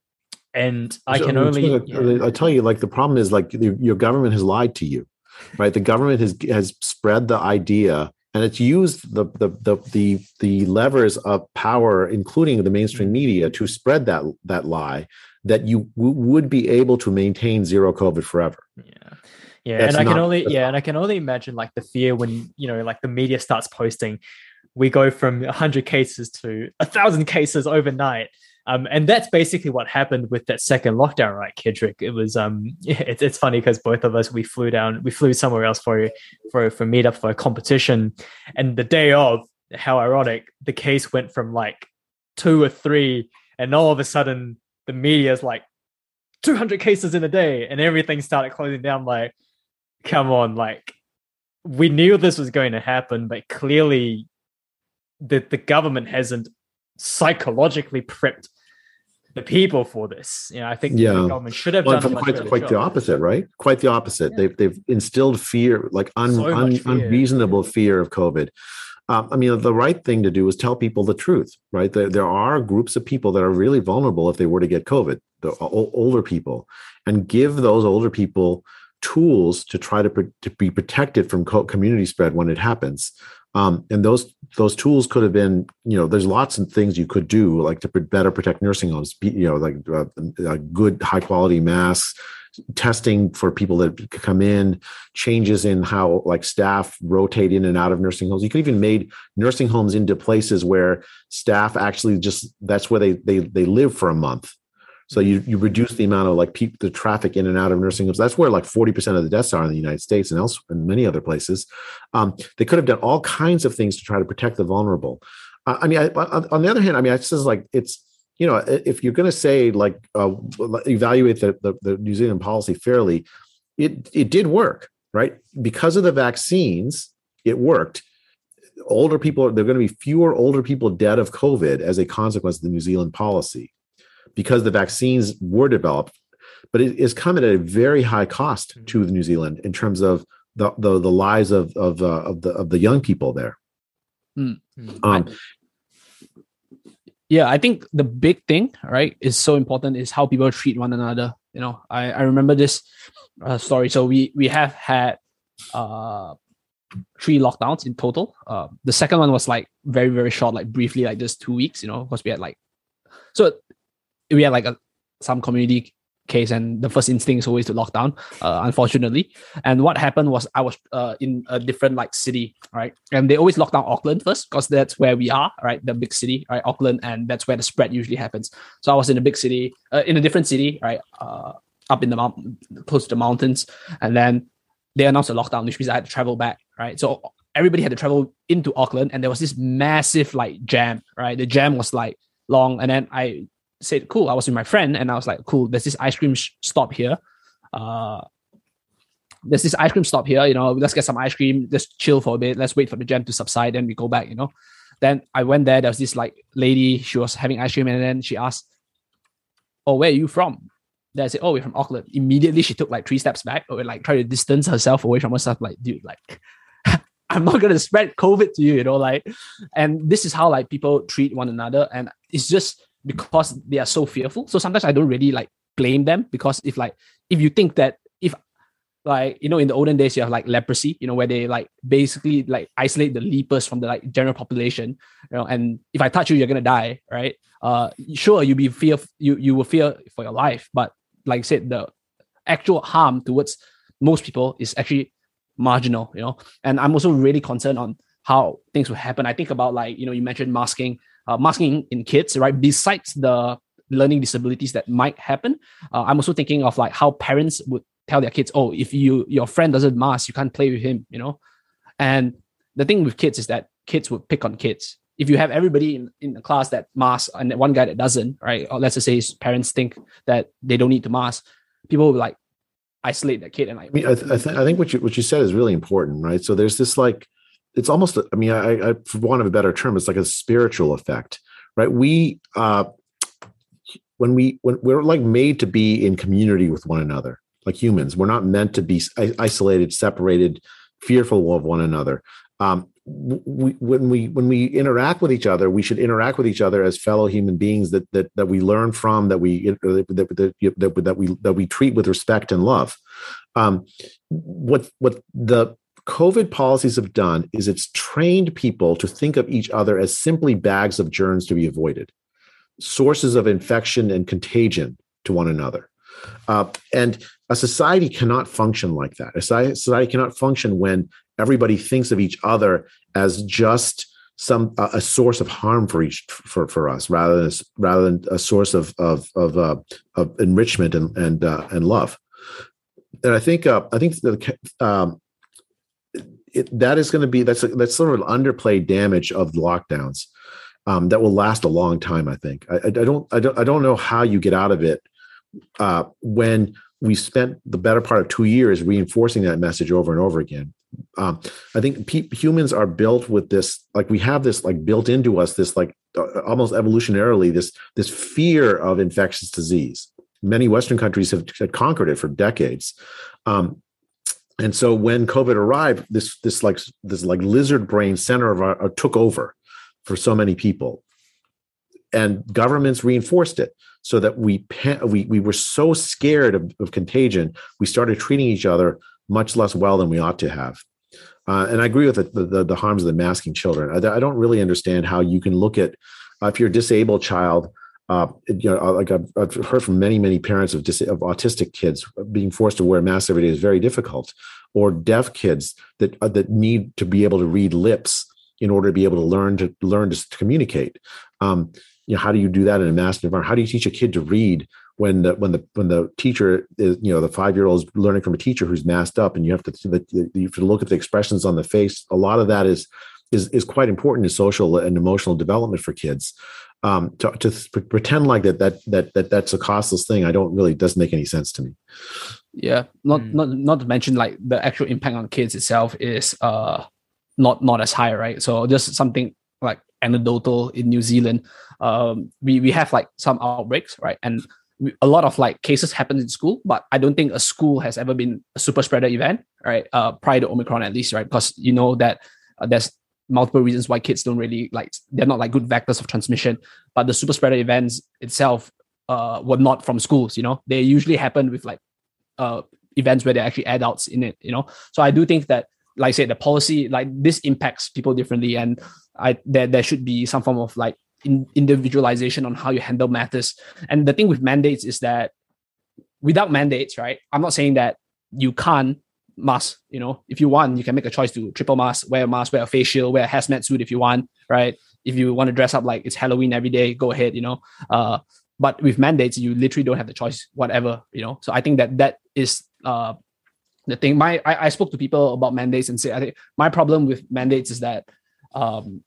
And I can only I, I tell you, like the problem is like your government has lied to you, right? The government has has spread the idea and it's used the the the the, the levers of power, including the mainstream mm-hmm. media, to spread that that lie that you w- would be able to maintain zero COVID forever. Yeah. Yeah, That's and I can only yeah, and I can only imagine like the fear when you know like the media starts posting, we go from hundred cases to a thousand cases overnight. Um, and that's basically what happened with that second lockdown, right, Kedrick? It was um, yeah, it's, it's funny because both of us we flew down, we flew somewhere else for for for a meetup for a competition, and the day of, how ironic, the case went from like two or three, and all of a sudden the media is like 200 cases in a day, and everything started closing down. Like, come on, like we knew this was going to happen, but clearly the the government hasn't psychologically prepped the people for this. You know, I think yeah. the government should have well, done quite, quite the opposite, right? Quite the opposite. Yeah. They've they've instilled fear, like un, so un, fear. unreasonable fear of COVID. Um, I mean, the right thing to do is tell people the truth, right? There, there are groups of people that are really vulnerable if they were to get COVID, the older people, and give those older people tools to try to, to be protected from community spread when it happens. Um, and those those tools could have been, you know, there's lots of things you could do, like to better protect nursing homes, you know, like uh, uh, good high quality masks, testing for people that come in, changes in how like staff rotate in and out of nursing homes. You could even made nursing homes into places where staff actually just that's where they they they live for a month so you you reduce the amount of like people, the traffic in and out of nursing homes. That's where like forty percent of the deaths are in the United States and else and many other places. Um, they could have done all kinds of things to try to protect the vulnerable. Uh, I mean, I, on the other hand, I mean, I just like it's you know if you're going to say like uh, evaluate the, the the New Zealand policy fairly, it it did work right because of the vaccines. It worked older people there are going to be fewer older people dead of covid as a consequence of the new zealand policy because the vaccines were developed, but it is coming at a very high cost mm-hmm. to New Zealand in terms of the the, the lives of of, uh, of the of the young people there. Mm-hmm. Um, yeah, I think the big thing, right, is so important is how people treat one another. You know, I, I remember this uh, story. So we we have had uh three lockdowns in total. Uh, the second one was like very very short, like briefly, like just two weeks. You know, because we had like so we had like a, some community case, and the first instinct is always to lock down, uh, unfortunately. And what happened was I was uh, in a different like city, right? And they always lock down Auckland first because that's where we are, right? The big city, right? Auckland, and that's where the spread usually happens. So I was in a big city, uh, in a different city, right? Uh, up in the mountain, close to the mountains, and then they announced a lockdown, which means I had to travel back, right? So everybody had to travel into Auckland, and there was this massive like jam, right? The jam was like long, and then I said, cool. I was with my friend and I was like, cool, there's this ice cream sh- stop here. Uh, there's this ice cream stop here, you know, let's get some ice cream, just chill for a bit, let's wait for the jam to subside, then we go back, you know. Then I went there, there was this like lady, she was having ice cream, and then she asked, Oh, where are you from? Then I said, Oh, we're from Auckland. Immediately she took like three steps back or like try to distance herself away from herself, like, dude, like I'm not gonna spread COVID to you, you know, like, and this is how like people treat one another. And it's just because they are so fearful. So sometimes I don't really like blame them because if like if you think that if like you know in the olden days you have like leprosy, you know, where they like basically like isolate the lepers from the like general population, you know, and if I touch you, you're gonna die, right? Uh sure you'll be fear you you will fear for your life, but like I said, the actual harm towards most people is actually marginal, you know. And I'm also really concerned on how things will happen. I think about like, you know, you mentioned masking uh, masking in kids, right? Besides the learning disabilities that might happen, uh, I'm also thinking of like how parents would tell their kids, "Oh, if you your friend doesn't mask, you can't play with him," you know. And the thing with kids is that kids would pick on kids. If you have everybody in, in the class that masks and one guy that doesn't, right? Or let's just say his parents think that they don't need to mask, people will like isolate that kid and like. I mean, I, th- I, th- I think what you what you said is really important, right? So there's this like it's almost i mean I, I for want of a better term it's like a spiritual effect right? We uh when we when we're like made to be in community with one another like humans. We're not meant to be isolated separated fearful of one another. Um we, when we when we interact with each other, we should interact with each other as fellow human beings that that that we learn from, that we that that, that, that we that we treat with respect and love. Um, what what the COVID policies have done is it's trained people to think of each other as simply bags of germs to be avoided, sources of infection and contagion to one another. Uh, and a society cannot function like that. A society cannot function when everybody thinks of each other as just some uh, a source of harm for each for, for us rather than rather than a source of of of, uh, of enrichment and and uh, and love. And I think uh, I think the um, it, that is going to be that's a, that's sort of an underplayed damage of lockdowns um, that will last a long time. I think. I, I, don't I don't I don't know how you get out of it uh, when we spent the better part of two years reinforcing that message over and over again. Um, I think pe- humans are built with this, like we have this, like built into us, this like uh, almost evolutionarily, this this fear of infectious disease. Many Western countries have, have conquered it for decades. Um, and so when COVID arrived, this this like this like lizard brain center of our uh, took over for so many people, and governments reinforced it so that we we we were so scared of, of contagion, we started treating each other much less well than we ought to have. Uh, and I agree with the, the, the harms of the masking children. I, I, don't really understand how you can look at uh, if you're a disabled child uh, you know, like I've, I've, heard from many, many parents of, dis- of autistic kids being forced to wear masks every day is very difficult, or deaf kids that uh, that need to be able to read lips in order to be able to learn to learn to, to communicate. Um, you know, how do you do that in a masked environment? How do you teach a kid to read when the when the when the teacher is you know the five year old is learning from a teacher who's masked up, and you have to you have to look at the expressions on the face. A lot of that is is is quite important in social and emotional development for kids um, to, to pretend like that, that that that that's a costless thing, I don't really doesn't make any sense to me. Yeah, not mm. not not to mention like the actual impact on kids itself is uh not not as high, right? So just something like anecdotal in New Zealand, um, we we have like some outbreaks, right? And a lot of like cases happen in school, but I don't think a school has ever been a super spreader event, right? Uh, prior to Omicron, at least, right? Because you know that uh, there's multiple reasons why kids don't really like they're not like good vectors of transmission but the super spreader events itself uh were not from schools you know they usually happen with like uh events where they're actually adults in it you know so i do think that like i said the policy like this impacts people differently and i there, there should be some form of like in, individualization on how you handle matters and the thing with mandates is that without mandates, right? I'm not saying that you can't mask. You know, if you want, you can make a choice to triple mask, wear a mask, wear a face shield, wear a hazmat suit if you want, right? If you want to dress up like it's Halloween every day, go ahead. You know, uh, but with mandates, you literally don't have the choice, whatever. You know, so I think that that is uh the thing. My I, I spoke to people about mandates and say I think my problem with mandates is that um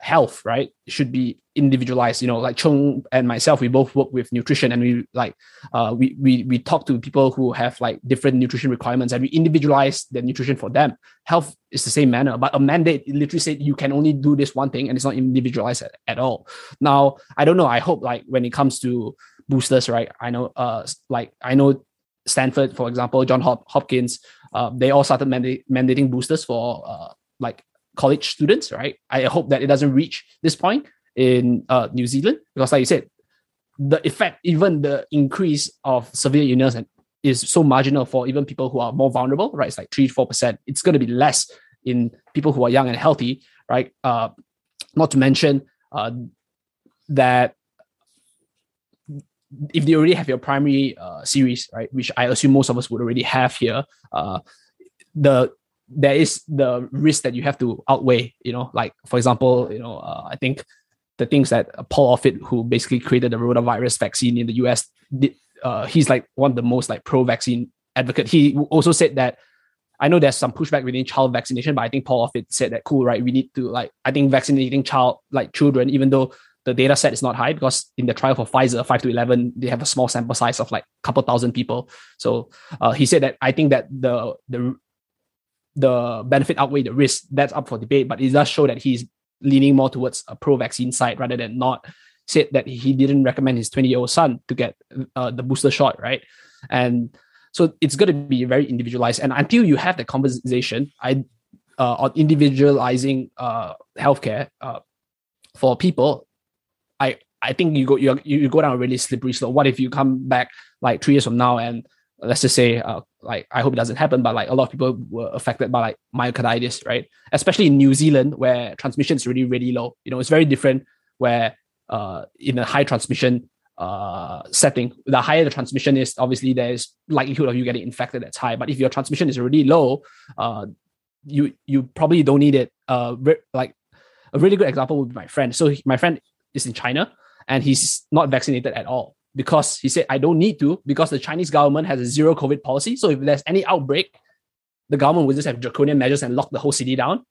health, right, should be individualized. You know, like Chung and myself, we both work with nutrition, and we like uh, we we we talk to people who have like different nutrition requirements, and we individualize the nutrition for them. Health is the same manner, but a mandate literally said you can only do this one thing, and it's not individualized at, at all. Now, I don't know. I hope like when it comes to boosters, right? I know, uh, like I know Stanford, for example, John Hop- Hopkins, uh, they all started manda- mandating boosters for uh, like college students, right? I hope that it doesn't reach this point in uh, New Zealand because, like you said, the effect, even the increase of severe illness and is so marginal for even people who are more vulnerable, right? It's like three, four percent. It's going to be less in people who are young and healthy, right? Uh, not to mention uh, that if they already have your primary uh, series, right, which I assume most of us would already have here, uh, the there is the risk that you have to outweigh. You know, like for example, you know, uh, I think the things that Paul Offit, who basically created the rotavirus vaccine in the US, did, uh, he's like one of the most like pro-vaccine advocate. He also said that I know there's some pushback within child vaccination, but I think Paul Offit said that cool, right? We need to like I think vaccinating child like children, even though the data set is not high because in the trial for Pfizer, five to eleven, they have a small sample size of like a couple thousand people. So uh, he said that I think that the the the benefit outweigh the risk. That's up for debate, but it does show that he's leaning more towards a pro-vaccine side rather than not. Said that he didn't recommend his 20-year-old son to get uh, the booster shot, right? And so it's going to be very individualized. And until you have the conversation, I uh, on individualizing uh, healthcare uh, for people, I I think you go you you go down a really slippery slope. What if you come back like three years from now and let's just say uh, like i hope it doesn't happen but like a lot of people were affected by like myocarditis right? Especially in new zealand where transmission is really really low. You know it's very different where uh, in a high transmission uh, setting. The higher the transmission is obviously there's likelihood of you getting infected that's high. But if your transmission is really low uh, you you probably don't need it. Uh, re- like a really good example would be my friend. So he, my friend is in china and he's not vaccinated at all because he said, I don't need to because the Chinese government has a zero COVID policy. So if there's any outbreak, the government will just have draconian measures and lock the whole city down.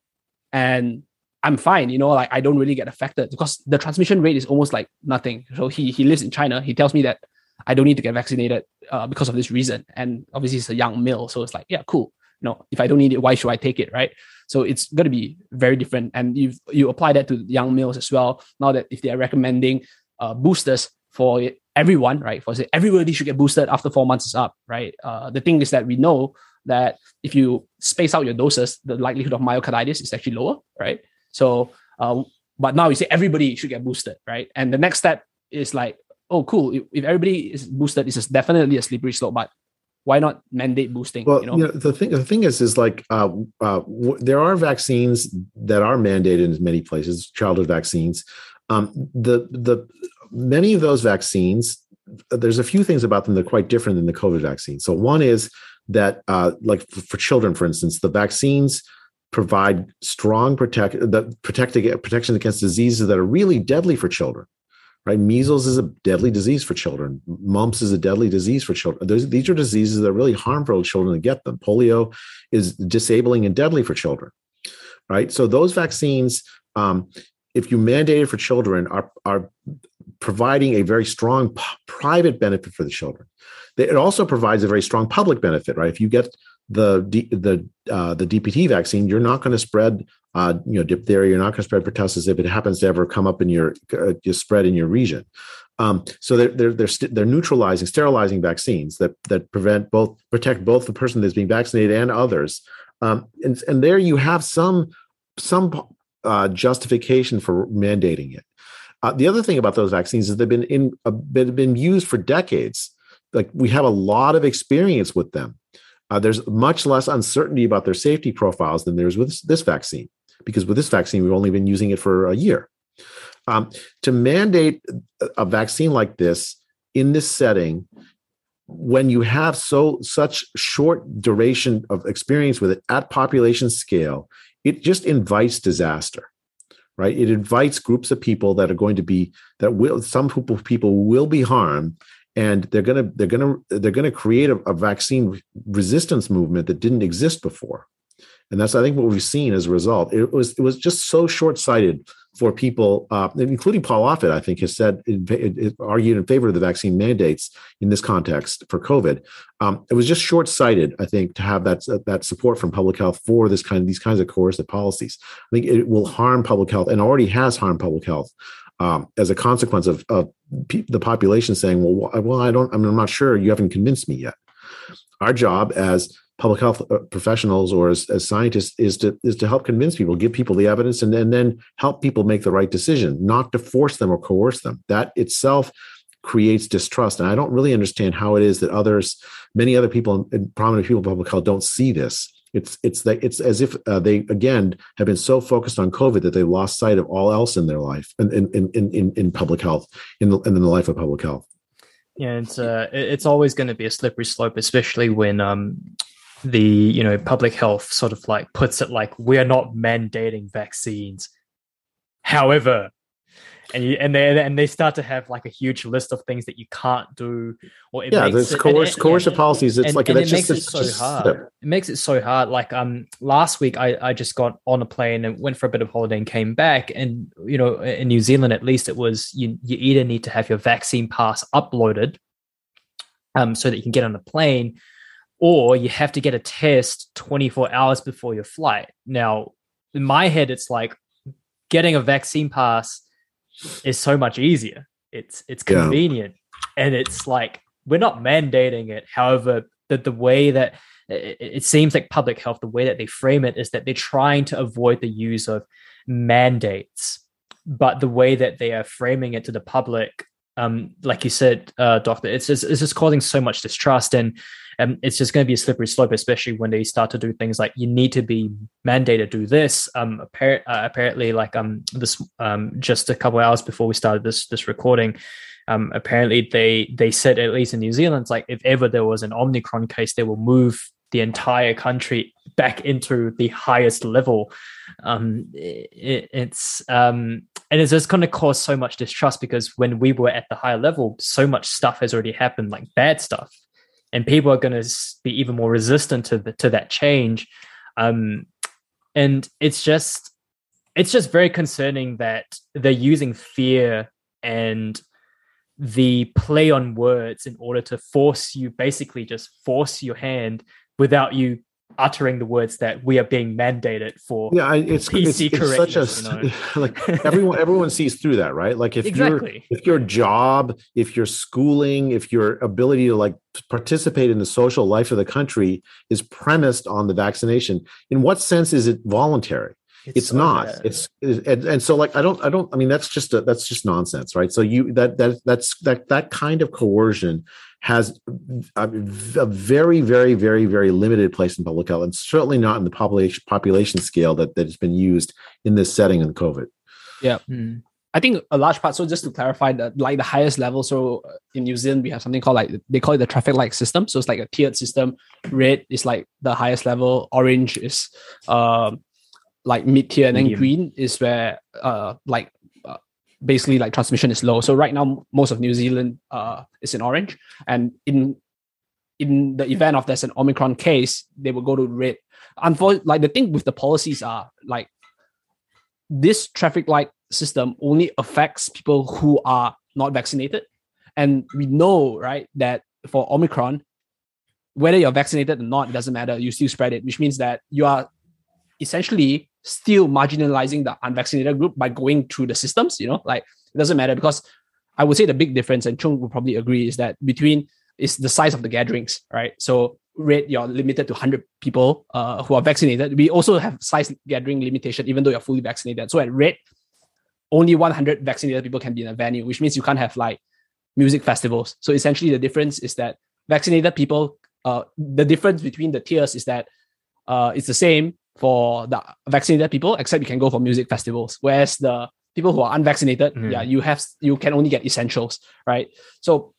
And I'm fine, you know, like I don't really get affected because the transmission rate is almost like nothing. So he he lives in China. He tells me that I don't need to get vaccinated uh, because of this reason. And obviously, it's a young male, so it's like, yeah, cool. You know, if I don't need it, why should I take it, right? So it's going to be very different. And you you apply that to young males as well. Now that if they are recommending uh, boosters for everyone, right? For say everybody should get boosted after four months is up, right? Uh, the thing is that we know that if you space out your doses, the likelihood of myocarditis is actually lower, right? So, uh, but now you say everybody should get boosted, right? And the next step is like, oh, cool. If, if everybody is boosted, it's definitely a slippery slope, but why not mandate boosting? Well, you know, you know the thing the thing is is like uh, uh, w- there are vaccines that are mandated in many places, childhood vaccines. Um, the the many of those vaccines, there's a few things about them that are quite different than the COVID vaccine. So one is that, uh, like for children, for instance, the vaccines provide strong protect that protect protection against diseases that are really deadly for children. Right, measles is a deadly disease for children. Mumps is a deadly disease for children. These are diseases that are really harmful to children to get them. Polio is disabling and deadly for children. Right, so those vaccines um, if you mandate it for children, are, are providing a very strong p- private benefit for the children. It also provides a very strong public benefit, right? If you get the D, the uh, the DPT vaccine, you're not going to spread uh, you know diphtheria. You're not going to spread pertussis if it happens to ever come up in your uh, spread in your region. Um, so they're they're they're, st- they're neutralizing, sterilizing vaccines that that prevent both protect both the person that's being vaccinated and others. Um, and and there you have some some uh, justification for mandating it. Uh, the other thing about those vaccines is they've been in uh, been, been used for decades. Like we have a lot of experience with them. Uh, there's much less uncertainty about their safety profiles than there's with this, this vaccine, because with this vaccine we've only been using it for a year. Um, to mandate a vaccine like this in this setting when you have so such short duration of experience with it at population scale, it just invites disaster right it invites groups of people that are going to be that will some people people will be harmed and they're going to they're to they're to create a, a vaccine resistance movement that didn't exist before and that's I think what we've seen as a result. It was it was just so short sighted for people, uh, including Paul Offit. I think has said argued in favor of the vaccine mandates in this context for COVID. Um, it was just short sighted, I think, to have that that support from public health for this kind of these kinds of coercive policies. I think it will harm public health and already has harmed public health. Um, as a consequence of, of pe- the population saying, "Well, well, I don't. I'm not sure. You haven't convinced me yet." Our job as public health uh, professionals or as, as scientists is to is to help convince people give people the evidence and, and then help people make the right decision not to force them or coerce them. That itself creates distrust and i don't really understand how it is that others many other people and prominent people in public health don't see this. It's it's that it's as if uh, they again have been so focused on covid that they lost sight of all else in their life and in in in, in public health in the, in the life of public health. Yeah, it's uh, it's always going to be a slippery slope, especially when um, the you know public health sort of like puts it like we're not mandating vaccines. However and you, and they and they start to have like a huge list of things that you can't do or it yeah there's coercive, coercive policies it's and, like and it makes just, it so just, hard. yeah. it makes it so hard. Like um last week i i just got on a plane and went for a bit of holiday and came back and you know in new zealand at least it was you you either need to have your vaccine pass uploaded um so that you can get on the plane or you have to get a test 24 hours before your flight. Now, in my head, it's like getting a vaccine pass is so much easier. It's it's convenient, yeah. and it's like we're not mandating it. However, the the way that it, it seems like public health, the way that they frame it is that they're trying to avoid the use of mandates, but the way that they are framing it to the public um, like you said, uh, Doctor, it's just, it's just causing so much distrust, and um, it's just going to be a slippery slope, especially when they start to do things like you need to be mandated to do this. Um, uh, apparently, like um, this um, just a couple hours before we started this this recording, um, apparently they they said at least in New Zealand, like if ever there was an Omicron case, they will move the entire country back into the highest level. Um, it, it's um, and it's just going to cause so much distrust because when we were at the higher level, so much stuff has already happened, like bad stuff, and people are going to be even more resistant to the, to that change. Um, and it's just it's just very concerning that they're using fear and the play on words in order to force you basically just force your hand without you uttering the words that we are being mandated for yeah it's, PC it's, it's such a you know? like everyone everyone sees through that right like if exactly. your if your job if your schooling if your ability to like participate in the social life of the country is premised on the vaccination in what sense is it voluntary it's, it's so not bad. it's and, and so like i don't i don't i mean that's just a, that's just nonsense right so you that that that's that that kind of coercion has a, a, very, very, very, very limited place in public health, and certainly not in the population population scale that that has been used in this setting in COVID. Yeah. Mm. I think a large part. So just to clarify, that like the highest level. So uh, in New Zealand, we have something called like they call it the traffic light system. So it's like a tiered system. Red is like the highest level. Orange is um like mid tier, and then Medium. green is where uh like basically like transmission is low. So right now, most of New Zealand uh, is in orange, and in in the event of there's an Omicron case, they will go to red. Unfortunately, like the thing with the policies are like this traffic light system only affects people who are not vaccinated, and we know right that for Omicron, whether you're vaccinated or not, it doesn't matter. You still spread it, which means that you are essentially still marginalizing the unvaccinated group by going through the systems. You know, like it doesn't matter because I would say the big difference, and Chung will probably agree, is that between is the size of the gatherings, right? So red, you're limited to 100 people uh, who are vaccinated. We also have size gathering limitation, even though you're fully vaccinated. So at red, only 100 vaccinated people can be in a venue, which means you can't have like music festivals. So essentially, the difference is that vaccinated people, uh, the difference between the tiers is that uh, it's the same for the vaccinated people, except you can go for music festivals. Whereas the people who are unvaccinated, mm. yeah, you have you can only get essentials, right? So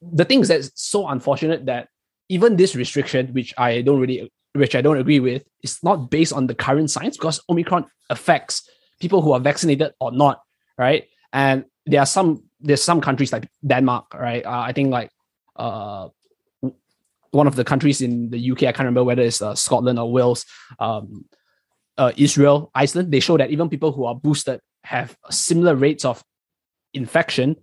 the thing is that's so unfortunate that even this restriction, which I don't really, which I don't agree with, is not based on the current science because Omicron affects people who are vaccinated or not, right? And there are some there's some countries like Denmark, right? Uh, I think like uh, one of the countries in the UK, I can't remember whether it's uh, Scotland or Wales, um, uh, Israel, Iceland. They show that even people who are boosted have similar rates of infection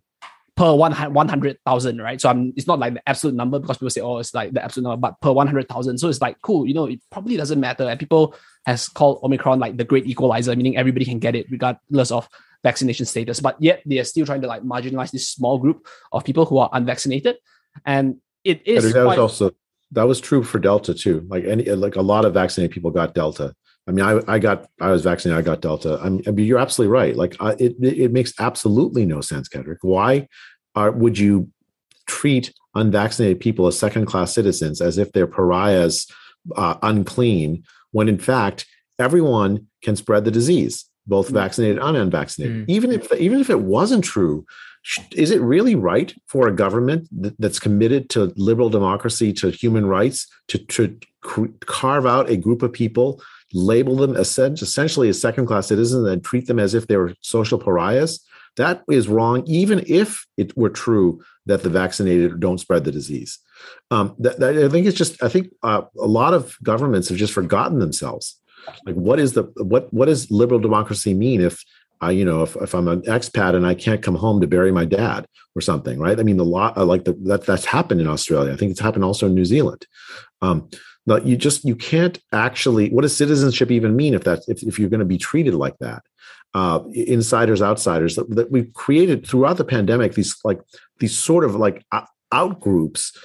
per 100,000, right? So I'm, it's not like the absolute number because people say, oh, it's like the absolute number, but per 100,000. So it's like, cool, you know, it probably doesn't matter. And people has called Omicron like the great equalizer, meaning everybody can get it regardless of vaccination status. But yet they are still trying to like marginalize this small group of people who are unvaccinated. And it is that quite- was also that was true for Delta too. Like any like a lot of vaccinated people got Delta. I mean, I, I got I was vaccinated. I got Delta. I mean, you're absolutely right. Like I, it it makes absolutely no sense, Kedrick. Why are would you treat unvaccinated people as second class citizens as if they're pariahs, uh, unclean, when in fact everyone can spread the disease, both mm. vaccinated and unvaccinated. Mm. Even if even if it wasn't true, is it really right for a government that's committed to liberal democracy, to human rights, to, to carve out a group of people label them essentially as second class citizens and treat them as if they were social pariahs. That is wrong, even if it were true that the vaccinated don't spread the disease. Um, that, that, I think it's just, I think uh, a lot of governments have just forgotten themselves. Like, what is the what what does liberal democracy mean if I, you know, if, if I'm an expat and I can't come home to bury my dad or something, right? I mean, the lot uh, like the, that that's happened in Australia. I think it's happened also in New Zealand. Um, but you just you can't actually what does citizenship even mean if that if, if you're going to be treated like that uh, insiders outsiders that, that we've created throughout the pandemic these like these sort of like out groups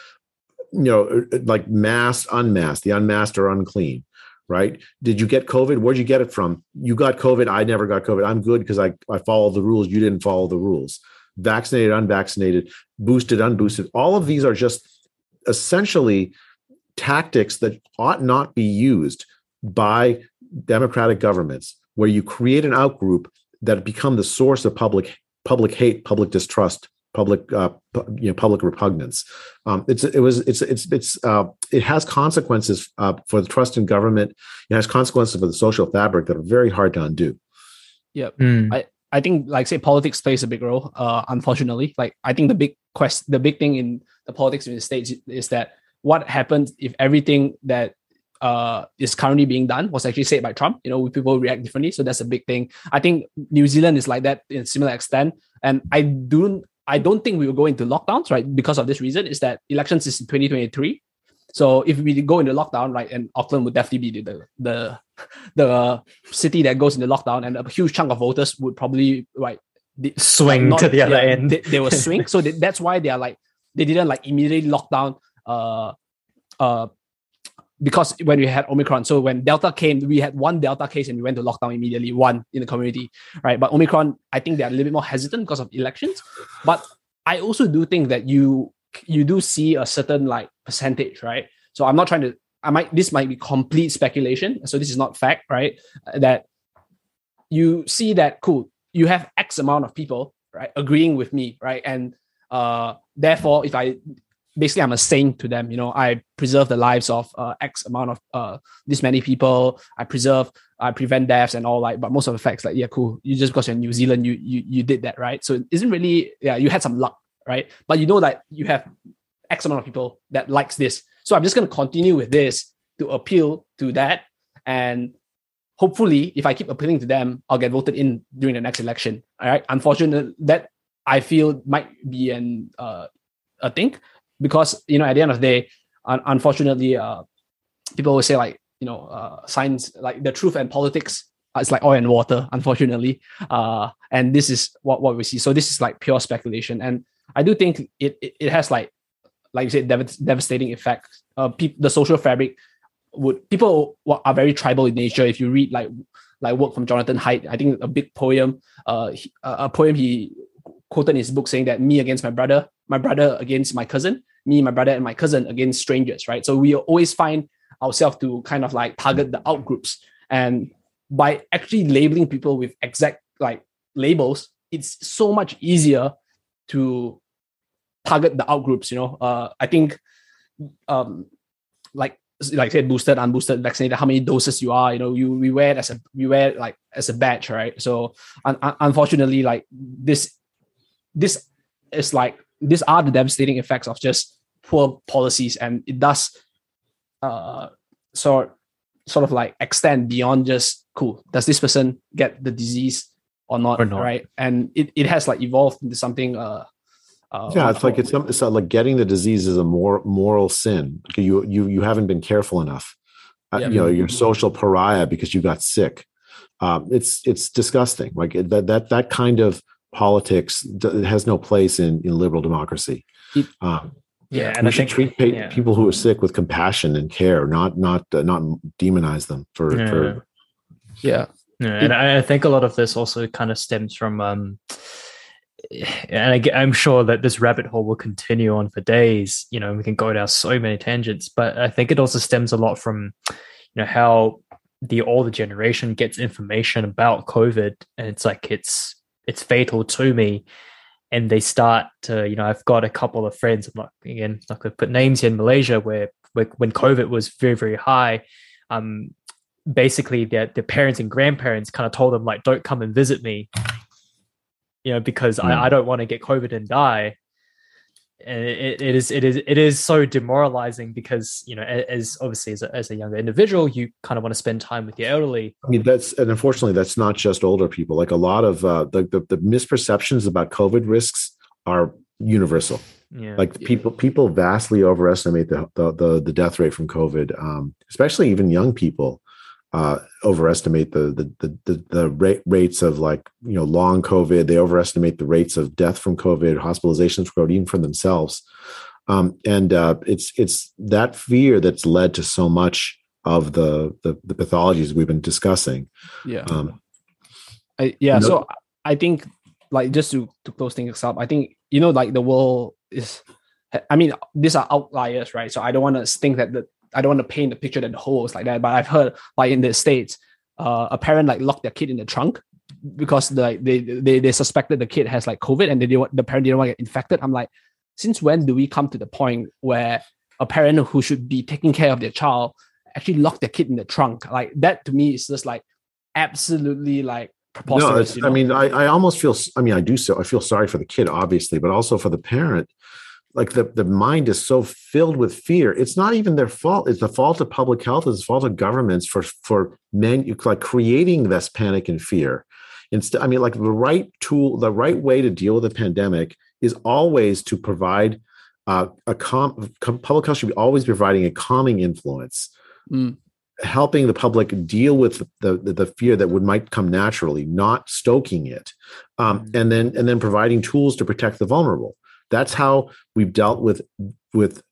you know like masked unmasked the unmasked or unclean right? Did you get covid? Where'd you get it from? You got covid i never got covid. I'm good because i i followed the rules you didn't follow the rules. Vaccinated unvaccinated boosted unboosted. All of these are just essentially tactics that ought not be used by democratic governments where you create an outgroup that become the source of public public hate public distrust public uh, you know public repugnance um, it's it was it's it's it's uh, it has consequences uh, for the trust in government it has consequences for the social fabric that are very hard to undo yeah mm. i i think like say politics plays a big role uh unfortunately like i think the big quest the big thing in the politics in the states is that what happens if everything that uh, is currently being done was actually said by Trump. You know, people react differently, so that's a big thing. I think New Zealand is like that in similar extent, and I don't, I don't think we will go into lockdowns, right? Because of this reason, is that elections is in twenty twenty three. So if we go into lockdown, right, and Auckland would definitely be the the the city that goes into lockdown, and a huge chunk of voters would probably right swing not, to the other yeah, end. They, they will swing. so they, that's why they are like they didn't like immediately lock down uh, uh, because when we had Omicron, so when Delta came, we had one Delta case and we went to lockdown immediately, one in the community, right? But Omicron, I think they're a little bit more hesitant because of elections. But I also do think that you you do see a certain like percentage, right? So I'm not trying to. I might this might be complete speculation, so this is not fact, right? That you see that cool, you have X amount of people, right, agreeing with me, right, and uh, therefore, if I basically I'm a saint to them. You know, I preserve the lives of uh, X amount of uh, this many people. I preserve, I prevent deaths and all like. But most of the facts, like, yeah, cool. You just because you're in New Zealand, you you you did that, right? So it isn't really, yeah, you had some luck, right? But you know that you have X amount of people that likes this. So I'm just gonna continue with this to appeal to that, and hopefully, if I keep appealing to them, I'll get voted in during the next election. All right. Unfortunately, that I feel might be an uh, a thing because you know at the end of the day, un- unfortunately, uh, people will say like you know uh, science like the truth and politics it's like oil and water unfortunately. Uh and this is what what we see. So this is like pure speculation. And i do think it it, it has like like you said dev- devastating effects. uh pe- the social fabric would people are very tribal in nature. If you read like like work from jonathan haidt i think a big poem uh a poem he quoted in his book saying that me against my brother my brother against my cousin, me, my brother, and my cousin against strangers, right? So we always find ourselves to kind of like target the out groups. And by actually labeling people with exact like labels, it's so much easier to target the out groups. You know, uh, I think, um, like like said, boosted, unboosted, vaccinated, how many doses you are. You know, you we wear it as a we wear like as a badge, right? So un- unfortunately, like this, this is like these are the devastating effects of just poor policies, and it does, uh, sort sort of like extend beyond just cool. Does this person get the disease or not? Or not. Right, and it, it has like evolved into something. Uh, uh, yeah, it's like it's, some- it's like getting the disease is a more moral sin. You you you haven't been careful enough. Uh, Yeah. You know, you're social pariah because you got sick. Um, it's it's disgusting. Like that that that kind of politics d- has no place in in liberal democracy. Um, Yeah, we and I should think treat pa- yeah. people who are sick with compassion and care, not not uh, not demonize them for Yeah. for yeah, Yeah, and I I think a lot of this also kind of stems from, um, and I, I'm sure that this rabbit hole will continue on for days. You know, we can go down so many tangents, but I think it also stems a lot from, you know, how the older generation gets information about COVID, and it's like it's it's fatal to me, and they start to, you know, I've got a couple of friends. I'm not again not going to put names here in Malaysia where, where when COVID was very very high. Um, basically their, their parents and grandparents kind of told them like don't come and visit me you know because Mm. I, I don't want to get covid and die and it, it is it is it is so demoralizing because you know as obviously as a, as a younger individual you kind of want to spend time with the elderly I mean, that's and unfortunately, that's not just older people. Like a lot of uh, the, the the misperceptions about COVID risks are universal. yeah Like people people vastly overestimate the the the, the death rate from COVID. Um, especially even young people uh, overestimate the the the the, the rate, rates of like you know long COVID. They overestimate the rates of death from COVID, hospitalizations from COVID, even for themselves. Um, and uh, it's it's that fear that's led to so much of the the, the pathologies we've been discussing. yeah. Um, I, yeah, No- so I think like just to to close things up, I think you know like the world is. I mean, these are outliers, right? So I don't want to think that the I don't want to paint the picture that the whole is like that. But I've heard like in the states, uh, a parent like locked their kid in the trunk because like they, they they suspected the kid has like COVID and they didn't want, the parent didn't want to get infected. I'm like, since when do we come to the point where a parent who should be taking care of their child actually lock their kid in the trunk? Like that to me is just like absolutely like preposterous. no, you know? I mean, I, I almost feel. I mean, I do so. I feel sorry for the kid, obviously, but also for the parent. Like the the mind is so filled with fear. It's not even their fault. It's the fault of public health. It's the fault of governments for for men like creating this panic and fear. Instead, I mean, like the right tool, the right way to deal with a pandemic is always to provide uh, a calm. com- Public health should be always providing a calming influence. Mm. helping the public deal with the, the the fear that would might come naturally, not stoking it, um, Mhm. and then and then providing tools to protect the vulnerable. That's how we've dealt with with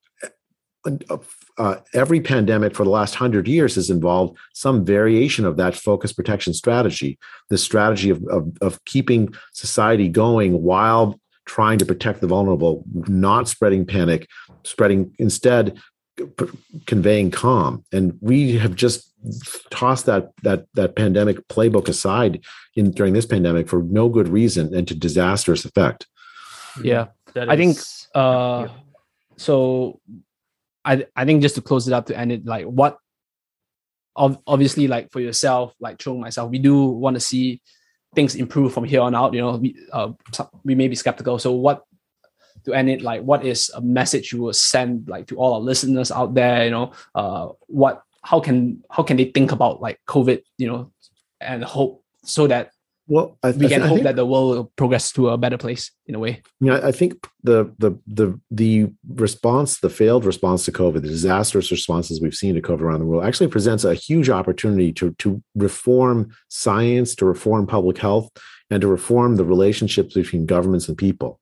uh, uh, every pandemic for the last hundred years has involved some variation of that focus protection strategy. The strategy of, of of keeping society going while trying to protect the vulnerable, not spreading panic, spreading instead conveying calm and we have just tossed that that that pandemic playbook aside in during this pandemic for no good reason and to disastrous effect Yeah. That I think, Uh, Yeah. so I I think just to close it up to end it, like what, ob- obviously, like for yourself, like Chung myself, we do want to see things improve from here on out. You know, we uh, we may be skeptical. So what to end it, like what is a message you will send like to all our listeners out there? You know, uh, what how can how can they think about like COVID? You know, and hope so that well I, we I can I hope that the world will progress to a better place in a way. you know, I think the the the the response, the failed response to COVID, the disastrous responses we've seen to COVID around the world, actually presents a huge opportunity to to reform science, to reform public health, and to reform the relationships between governments and people.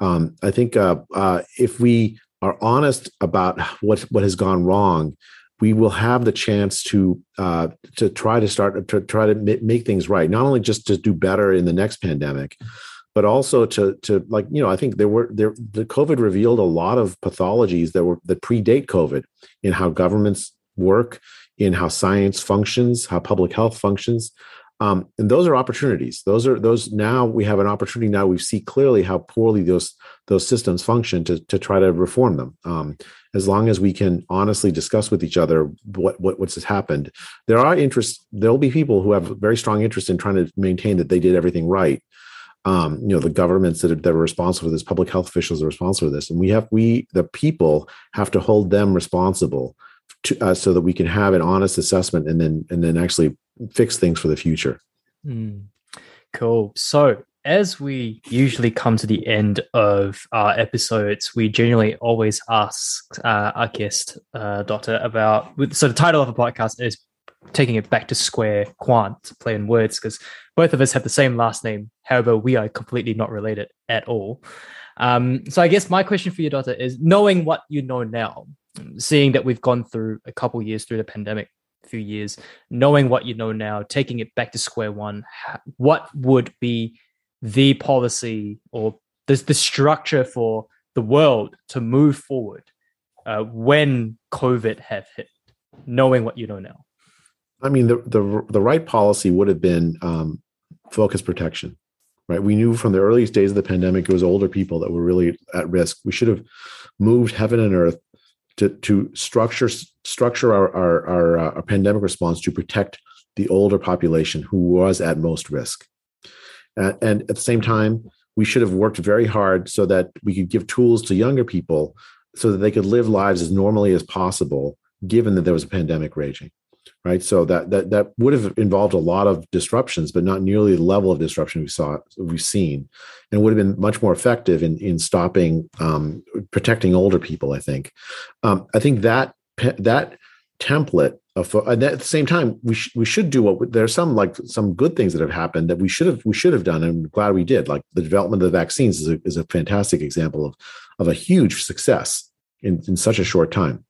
Um, I think uh, uh, if we are honest about what what has gone wrong, we will have the chance to uh, to try to start to try to make things right. Not only just to do better in the next pandemic, but also to to like you know I think there were there the COVID revealed a lot of pathologies that were that predate COVID in how governments work, in how science functions, how public health functions. Um, and those are opportunities. Those are those now we have an opportunity now we see clearly how poorly those those systems function to to try to reform them. Um, as long as we can honestly discuss with each other what, what what's happened, there are interests. There will be people who have very strong interest in trying to maintain that they did everything right. Um, you know, the governments that are, that are responsible for this, public health officials are responsible for this, and we have we the people have to hold them responsible to, uh, so that we can have an honest assessment and then and then actually fix things for the future. Mm. Cool. So as we usually come to the end of our episodes, we generally always ask uh, our guest, uh, Doctor, about. So the title of the podcast is taking it back to square quant, play in words, because both of us have the same last name. However, we are completely not related at all. Um, so I guess my question for you, Doctor, is knowing what you know now, seeing that we've gone through a couple years through the pandemic, few years, knowing what you know now, taking it back to square one, what would be the policy or the, the structure for the world to move forward uh, when COVID have hit, knowing what you know now? I mean, the the the right policy would have been um, focus protection, right? We knew from the earliest days of the pandemic it was older people that were really at risk. We should have moved heaven and earth to, to structure structure our our, our, uh, our pandemic response to protect the older population who was at most risk. Uh, and at the same time, we should have worked very hard so that we could give tools to younger people so that they could live lives as normally as possible, given that there was a pandemic raging right? So that that that would have involved a lot of disruptions, but not nearly the level of disruption we saw we've seen, and would have been much more effective in in stopping um, protecting older people. I think. Um, I think that that template of and at the same time we sh- we should do what there are some like some good things that have happened that we should have we should have done and I'm glad we did like the development of the vaccines is a, is a fantastic example of of a huge success in, in such a short time.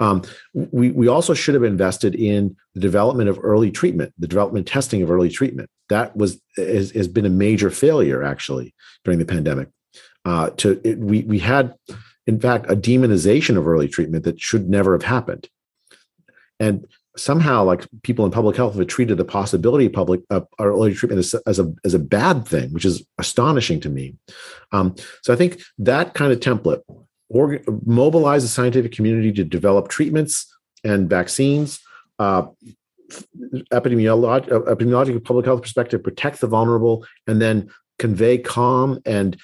Um, we, we also should have invested in the development of early treatment, the development testing of early treatment. That was has, has been a major failure actually during the pandemic. Uh, to it, we we had, in fact, a demonization of early treatment that should never have happened, and somehow like people in public health have treated the possibility of public uh, early treatment as, as, a as a bad thing, which is astonishing to me. Um, so I think that kind of template or, mobilize the scientific community to develop treatments and vaccines, uh, uh, epidemiological public health perspective, protect the vulnerable, and then convey calm and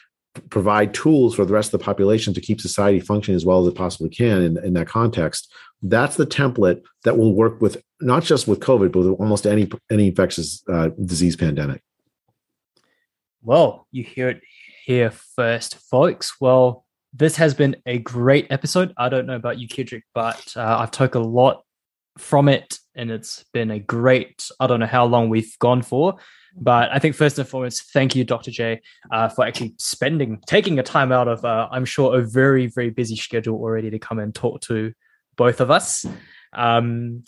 provide tools for the rest of the population to keep society functioning as well as it possibly can in, in that context. That's the template that will work with not just with COVID, but with almost any any infectious uh, disease pandemic. Well, you hear it here first, folks. Well, this has been a great episode. I don't know about you, Kedrick, but uh, I've took a lot from it, and it's been a great. I don't know how long we've gone for, but I think first and foremost, thank you, Dr. J, uh, for actually spending, taking a time out of, uh, I'm sure, a very, very busy schedule already to come and talk to both of us. Um,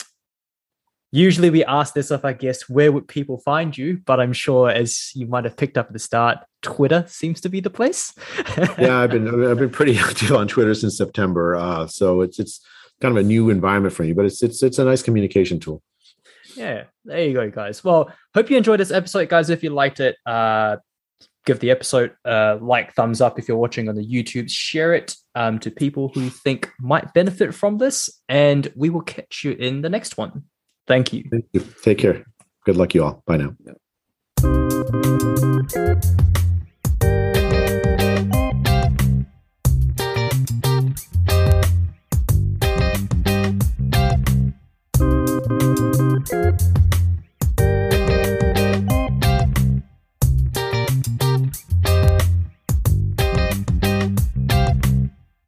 usually we ask this of our guests, where would people find you? But I'm sure, as you might have picked up at the start, Twitter seems to be the place. yeah, I've been I've been pretty active on Twitter since September, uh, so it's it's kind of a new environment for me, but it's it's it's a nice communication tool. Yeah, there you go, guys. Well, hope you enjoyed this episode, guys. If you liked it, uh, give the episode a like, thumbs up if you're watching on the YouTube. Share it um, to people who you think might benefit from this, and we will catch you in the next one. Thank you. Thank you. Take care. Good luck, you all. Bye now.